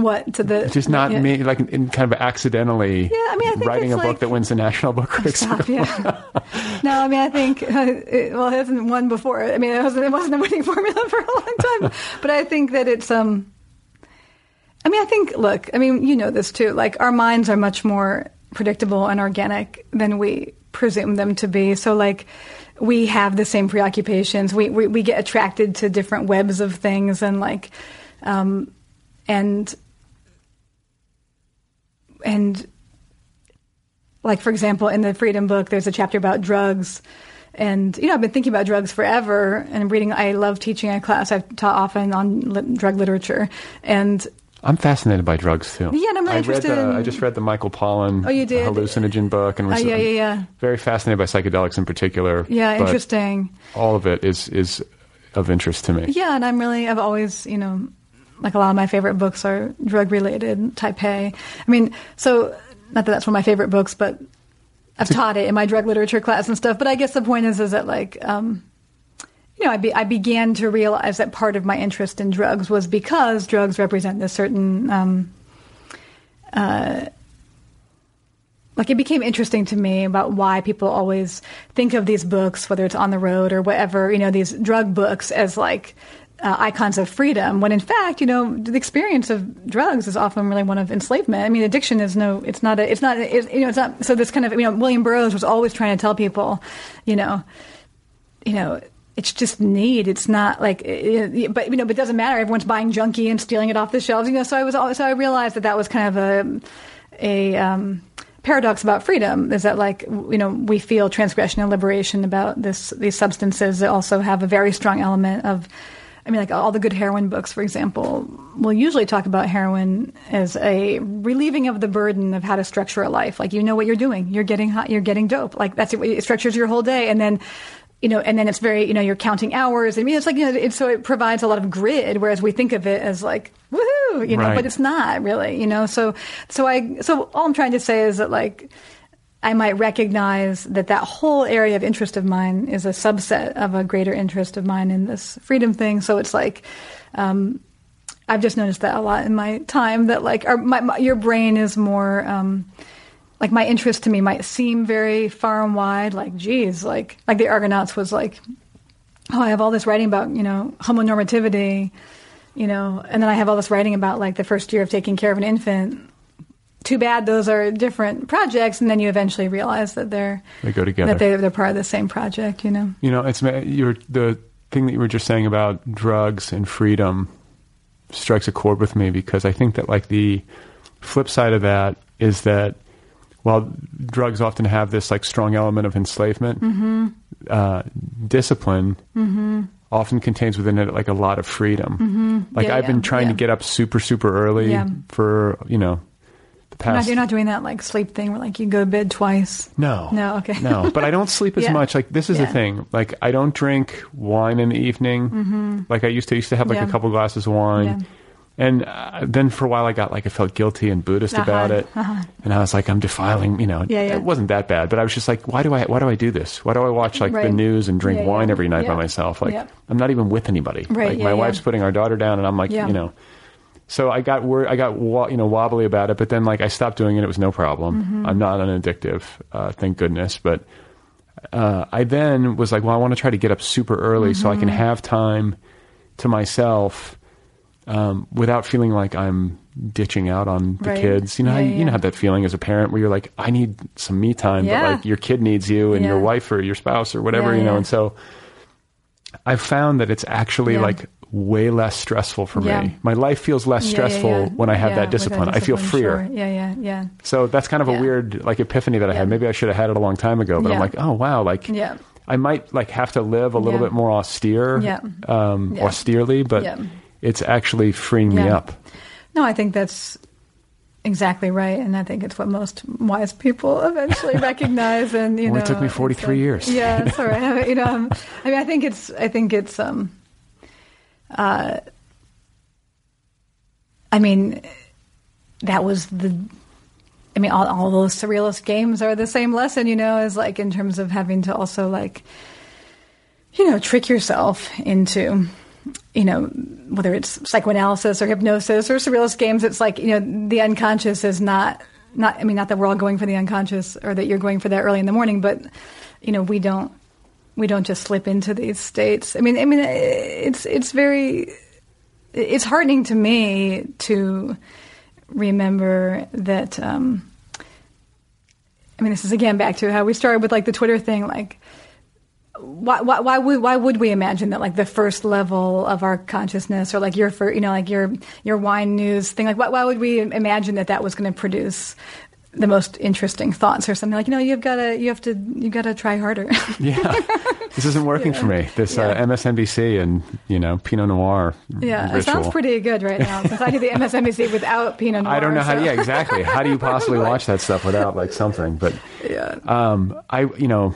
What to the just not yeah. me, like in kind of accidentally Yeah, I mean, I think writing a it's book that wins the National Book Critics. Stop, yeah. no, I mean, I think, uh, it, well, it hasn't won before. I mean, it wasn't, it wasn't a winning formula for a long time. but I think that it's, um, I mean, I think, look, I mean, you know this too. Like, our minds are much more predictable and organic than we presume them to be. So, like, we have the same preoccupations. We, we, we get attracted to different webs of things and, like, um, and, and like for example in the freedom book there's a chapter about drugs and you know i've been thinking about drugs forever and reading i love teaching a class i've taught often on lit- drug literature and I'm fascinated by drugs too. Yeah, and I'm really I interested Read the, in- I just read the Michael Pollan Oh, you did? hallucinogen book, and was Oh, yeah, yeah, yeah. very fascinated by psychedelics in particular. yeah interesting All of it is is of interest to me. yeah and i'm really i've always you know like a lot of my favorite books are drug related Taipei. I mean so not that that's one of my favorite books but i've taught it in my drug literature class and stuff but i guess the point is is that like um you know, I, be, I began to realize that part of my interest in drugs was because drugs represent this certain, um, uh, like it became interesting to me about why people always think of these books, whether it's on the road or whatever, you know, these drug books as like uh, icons of freedom, when in fact, you know, the experience of drugs is often really one of enslavement. I mean, addiction is no, it's not a, it's not, it's, you know, it's not. So this kind of, you know, William Burroughs was always trying to tell people, you know, you know, it's just need. It's not like, it, but you know, but it doesn't matter. Everyone's buying Junky and stealing it off the shelves. You know, so I was, so I realized that that was kind of a, a um, paradox about freedom. Is that like, you know, we feel transgression and liberation about this these substances that also have a very strong element of. I mean, like all the good heroin books, for example, will usually talk about heroin as a relieving of the burden of how to structure a life. Like you know what you're doing, you're getting hot, you're getting dope. Like that's it, it structures your whole day, and then you know, and then it's very, you know, you're counting hours. I mean, it's like, you know, it, so it provides a lot of grid, whereas we think of it as like, woohoo, you know, Right. but it's not really, you know. So, so I, so all I'm trying to say is that like, I might recognize that that whole area of interest of mine is a subset of a greater interest of mine in this freedom thing. So it's like, um, I've just noticed that a lot in my time that like, our, my, my, your brain is more, um, like my interest to me might seem very far and wide. Like, geez, like like the Argonauts was like, oh, I have all this writing about you know homonormativity, you know, and then I have all this writing about like the first year of taking care of an infant. Too bad those are different projects, and then you eventually realize that they're They go together. that they're, they're part of the same project. You know, You know, it's you're, the thing that you were just saying about drugs and freedom strikes a chord with me because I think that like the flip side of that is that while drugs often have this like strong element of enslavement, Mm-hmm. uh, discipline often contains within it like a lot of freedom. Like Mm-hmm. Yeah, I've been yeah, trying to get up super super early Yeah. for you know the you're not, you're not doing that like sleep thing where like you go to bed twice. no. No, okay. no, but I don't sleep as Yeah. much. Like this is Yeah. the thing. Like I don't drink wine in the evening. Like I used to. I used to have like Mm-hmm. Yeah. a couple glasses of wine. And uh, then for a while, I got like I felt guilty and Buddhist Uh-huh, about it, uh-huh. and I was like, I'm defiling. You know, Yeah, yeah. it wasn't that bad, but I was just like, why do I? Why do I do this? Why do I watch like the news and drink Yeah, wine every night by myself? Like. I'm not even with anybody. Right, Like my wife's putting our daughter down, and I'm like, you know. So I got I got wa- you know wobbly about it, but then like I stopped doing it. It was no problem. Mm-hmm. I'm not an addictive, uh, thank goodness. But uh, I then was like, well, I want to try to get up super early so I can Mm-hmm. have time to myself um, without feeling like I'm ditching out on the Right. kids. You know, how, Yeah, you know yeah. how that feeling as a parent where you're like, I need some me time, Yeah. but like your kid needs you and your wife or your spouse or whatever, you know. And so I found that it's actually like way less stressful for Yeah. me. My life feels less Yeah, stressful yeah. when I have that with discipline. I feel freer. sure. Yeah, yeah, yeah. So that's kind of a weird like epiphany that I had. Maybe I should have had it a long time ago, but I'm like, oh wow, like Yeah. I might like have to live a little bit more austere, Yeah. um, austerely, but it's actually freeing me up. No, I think that's exactly right, and I think it's what most wise people eventually recognize. And you Only know, it took me 43 like- years. Yeah, all right. I mean, you know, um, I mean, I think it's, I think it's, um, uh, I mean, that was the. I mean, all, all those surrealist games are the same lesson, you know, as like in terms of having to also like, you know, trick yourself into, you know, whether it's psychoanalysis or hypnosis or surrealist games. It's like you know, the unconscious is not not. I mean, not that we're all going for the unconscious or that you're going for that early in the morning, but you know, we don't we don't just slip into these states. I mean, I mean, it's it's very it's heartening to me to remember that. Um, I mean, this is again back to how we started with like the Twitter thing. Like, why, why, why would why would we imagine that like the first level of our consciousness or like your you know like your your wine news thing like why, why would we imagine that that was going to produce the most interesting thoughts or something like you know you've got to you have to you got to try harder yeah, this isn't working for me. This uh, MSNBC and you know Pinot Noir. yeah it sounds pretty good right now I do the MSNBC without Pinot Noir I don't know how. Yeah, exactly. How do you possibly watch that stuff without like something? But yeah um, I, you know,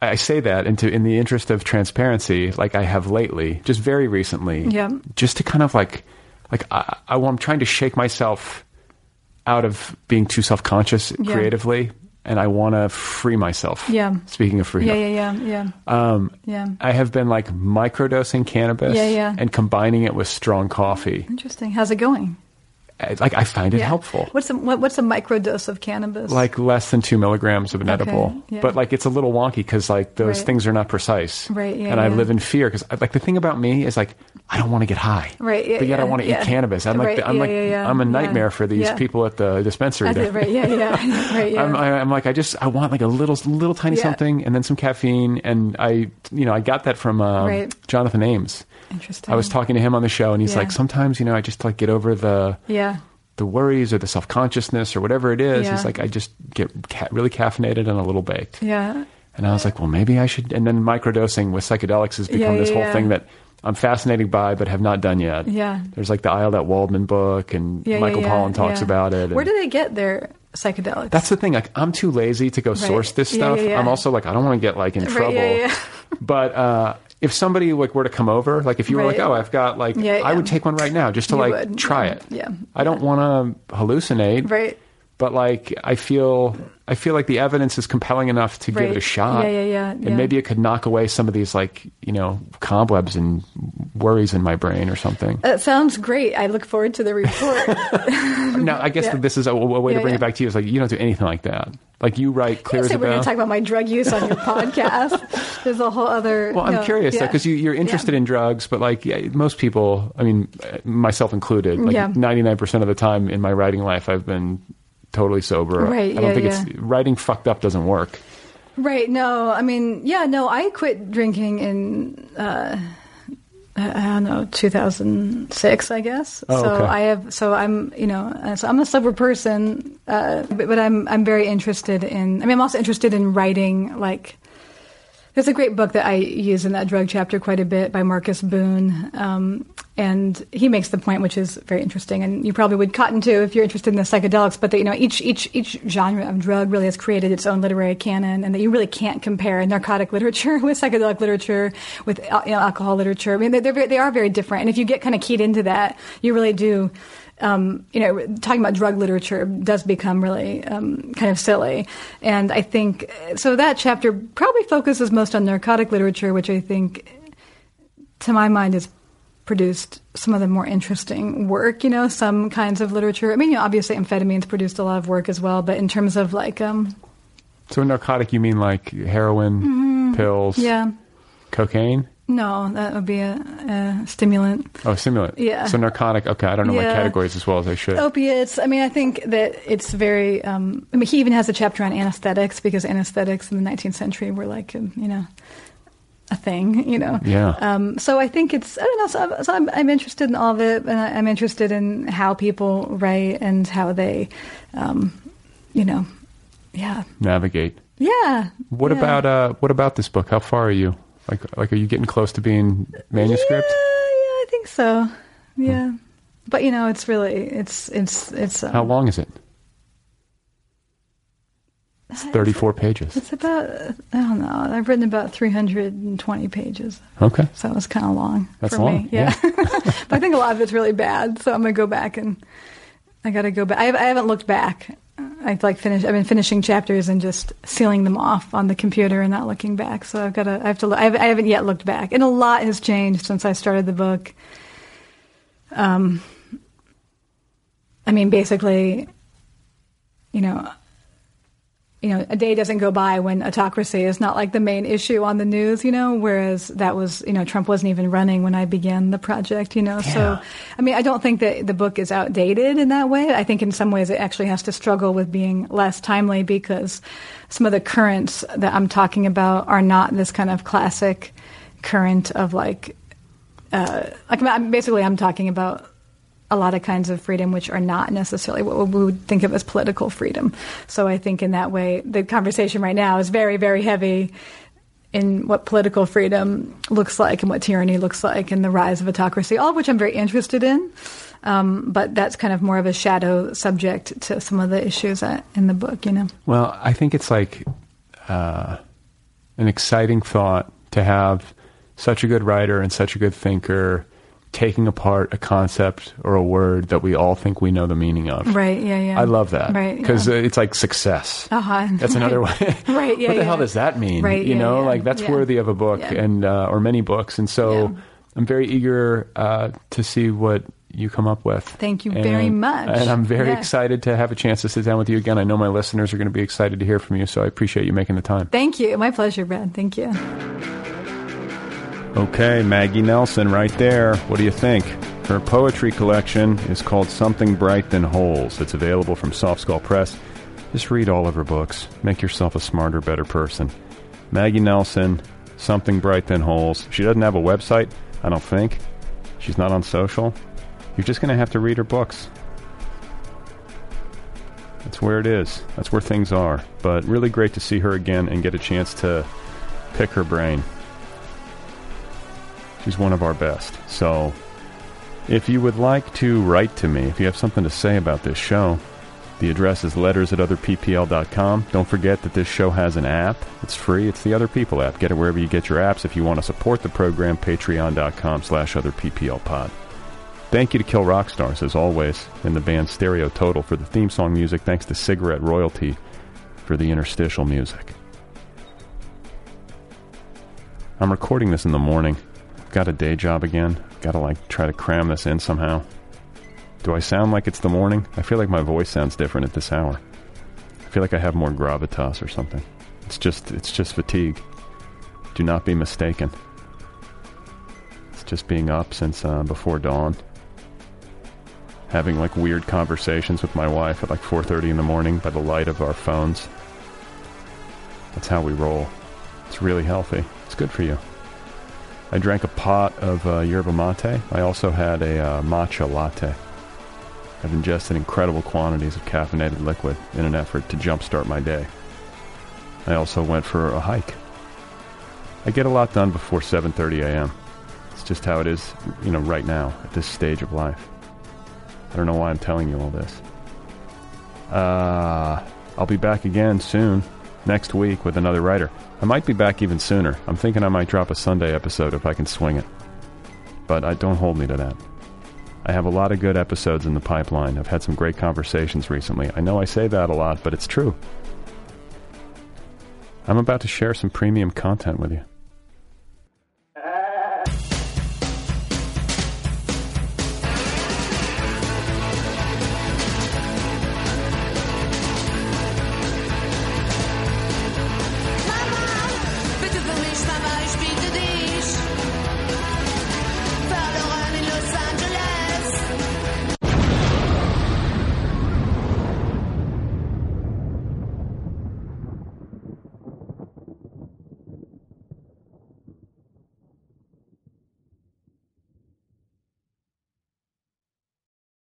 I say that into in the interest of transparency, like I have lately, just very recently, Yeah. just to kind of like, like I, I, I'm trying to shake myself out of being too self conscious Yeah. creatively, and I want to free myself. Yeah. Speaking of freedom, yeah yeah yeah yeah um, yeah I have been like microdosing cannabis Yeah, yeah. and combining it with strong coffee. interesting how's it going I- Like I find it yeah. helpful. what's a what, what's a microdose of cannabis like less than two milligrams of an Okay, edible, yeah. but like it's a little wonky because like those Right. things are not precise, Right, yeah, and I live in fear because like the thing about me is like I don't want to get high, Right, yeah, but yet I want to yeah. eat cannabis. I'm like I'm yeah, like yeah, yeah, I'm a yeah. nightmare for these Yeah. people at the dispensary. That's there. it, right yeah yeah right yeah I'm, I- I'm like I just I want like a little little tiny Yeah. something and then some caffeine and I you know I got that from um, Right. Jonathan Ames. interesting I was talking to him on the show and he's Yeah. like sometimes you know I just like get over the yeah the worries or the self consciousness or whatever it is. Yeah. He's like I just get ca- really caffeinated and a little baked. yeah And I was like, well, maybe I should. And then microdosing with psychedelics has become Yeah, this whole yeah. thing that I'm fascinated by, but have not done yet. Yeah. There's like the Ayelet Waldman book, and yeah Michael yeah, yeah, Pollan talks yeah. about it. where do they get their psychedelics that's the thing. Like, I'm too lazy to go source this stuff. I'm also like, I don't want to get like in Right, trouble. But uh, if somebody like were to come over, like if you were like, oh, I've got like, I would take one right now just to You like would, try it. yeah, I don't want to hallucinate. right But like, I feel, I feel like the evidence is compelling enough to give it a shot. Yeah, yeah, yeah, And yeah. maybe it could knock away some of these like, you know, cobwebs and worries in my brain or something. that sounds great I look forward to the report no, I guess yeah. that this is a, a way to bring yeah. it back to you. Is like you don't do anything like that. Like you write clear as a we're going bell. to talk about my drug use on your podcast. There's a whole other. Well, I'm no, curious though, because you, you're interested Yeah. in drugs, but like yeah, most people, I mean, myself included, like Yeah. 99% of the time in my writing life, I've been totally sober. Right, I don't yeah, think yeah. it's writing fucked up doesn't work. Right. No, I mean, yeah, no, I quit drinking in, uh, I don't know, 2006, I guess. Oh, so okay. I have, so I'm, you know, uh, so I'm a sober person, uh, but, but I'm, I'm very interested in, I mean, I'm also interested in writing, like, there's a great book that I use in that drug chapter quite a bit by Marcus Boon. Um, and he makes the point, which is very interesting, and you probably would cotton to if you're interested in the psychedelics. But that you know, each each each genre of drug really has created its own literary canon, and that you really can't compare narcotic literature with psychedelic literature, with you know, alcohol literature. I mean, they're, they're they are very different, and if you get kind of keyed into that, you really do. Um, you know, talking about drug literature does become really um, kind of silly, and I think so. That chapter probably focuses most on narcotic literature, which I think to my mind, has produced some of the more interesting work. You know, some kinds of literature. I mean, you know, obviously, amphetamines produced a lot of work as well. But in terms of like, um, So narcotic, you mean like heroin, pills, Mm-hmm. yeah, cocaine? No, that would be a, a stimulant. Oh, stimulant. Yeah. So narcotic. Okay, I don't know my categories as well as I should. Opiates. I mean, I think that it's very. Um, I mean, he even has a chapter on anesthetics because anesthetics in the 19th century were like, um, you know, a thing. You know. Yeah. Um, so I think it's. I don't know. So, I'm, so I'm, I'm interested in all of it, and I'm interested in how people write and how they, um, you know, yeah, Navigate. yeah. What yeah. about uh? What about this book? How far are you? Like, like, are you getting close to being manuscript? Yeah, yeah, I think so. Yeah, but you know, it's really, it's, it's, it's. Um, How long is it? It's 34 pages. It's about I don't know. I've written about 320 pages, Okay. so it was kind of long That's for long, me. Yeah, but I think a lot of it's really bad. So I'm gonna go back and I got to go back. I, I haven't looked back. I like finish. I've been finishing chapters and just sealing them off on the computer and not looking back. So I've got to. I have to. I haven't, I haven't yet looked back, and a lot has changed since I started the book. Um, I mean, basically, you know, you know, a day doesn't go by when autocracy is not like the main issue on the news, you know, whereas that was, you know, Trump wasn't even running when I began the project, you know. Yeah. So, I mean, I don't think that the book is outdated in that way. I think in some ways it actually has to struggle with being less timely because some of the currents that I'm talking about are not this kind of classic current of like, uh, like basically I'm talking about a lot of kinds of freedom which are not necessarily what we would think of as political freedom. So I think in that way, the conversation right now is very, very heavy in what political freedom looks like and what tyranny looks like and the rise of autocracy, all of which I'm very interested in. Um, but that's kind of more of a shadow subject to some of the issues in the book, you know. Well, I think it's like uh, an exciting thought to have such a good writer and such a good thinker taking apart a concept or a word that we all think we know the meaning of. Right. Yeah. Yeah. I love that. Right. Because yeah. it's like success. Uh-huh. That's another way. right. Yeah. what the yeah. hell does that mean? Right. You yeah, know, yeah. like that's yeah. worthy of a book and uh, or many books. And so I'm very eager uh, to see what you come up with. Thank you and, very much. And I'm very excited to have a chance to sit down with you again. I know my listeners are going to be excited to hear from you, so I appreciate you making the time. Thank you. My pleasure, Brad. Thank you. Okay, Maggie Nelson right there. What do you think? Her poetry collection is called Something Bright Then Holes. It's available from Soft Skull Press. Just read all of her books. Make yourself a smarter, better person. Maggie Nelson, Something Bright Then Holes. She doesn't have a website, I don't think. She's not on social. You're just going to have to read her books. That's where it is. That's where things are. But really great to see her again and get a chance to pick her brain. She's one of our best. So if you would like to write to me, if you have something to say about this show, the address is letters at otherppl.com. Don't forget that this show has an app. It's free. It's the Other People app. Get it wherever you get your apps. If you want to support the program, patreon.com slash otherpplpod. Thank you to Kill Rock Stars, as always, and the band Stereo Total for the theme song music. Thanks to Cigarette Royalty for the interstitial music. I'm recording this in the morning. Got a day job again. Got to like try to cram this in somehow. Do I sound like it's the morning? I feel like my voice sounds different at this hour. I feel like I have more gravitas or something. It's just it's just fatigue. Do not be mistaken. It's just being up since uh, before dawn. Having like weird conversations with my wife at like 4:30 in the morning by the light of our phones. That's how we roll. It's really healthy. It's good for you. I drank a pot of uh, yerba mate. I also had a uh, matcha latte. I've ingested incredible quantities of caffeinated liquid in an effort to jumpstart my day. I also went for a hike. I get a lot done before 7:30 a.m. It's just how it is, you know, right now at this stage of life. I don't know why I'm telling you all this. Uh, I'll be back again soon, next week with another writer. I might be back even sooner. I'm thinking I might drop a Sunday episode if I can swing it. But I don't hold me to that. I have a lot of good episodes in the pipeline. I've had some great conversations recently. I know I say that a lot, but it's true. I'm about to share some premium content with you.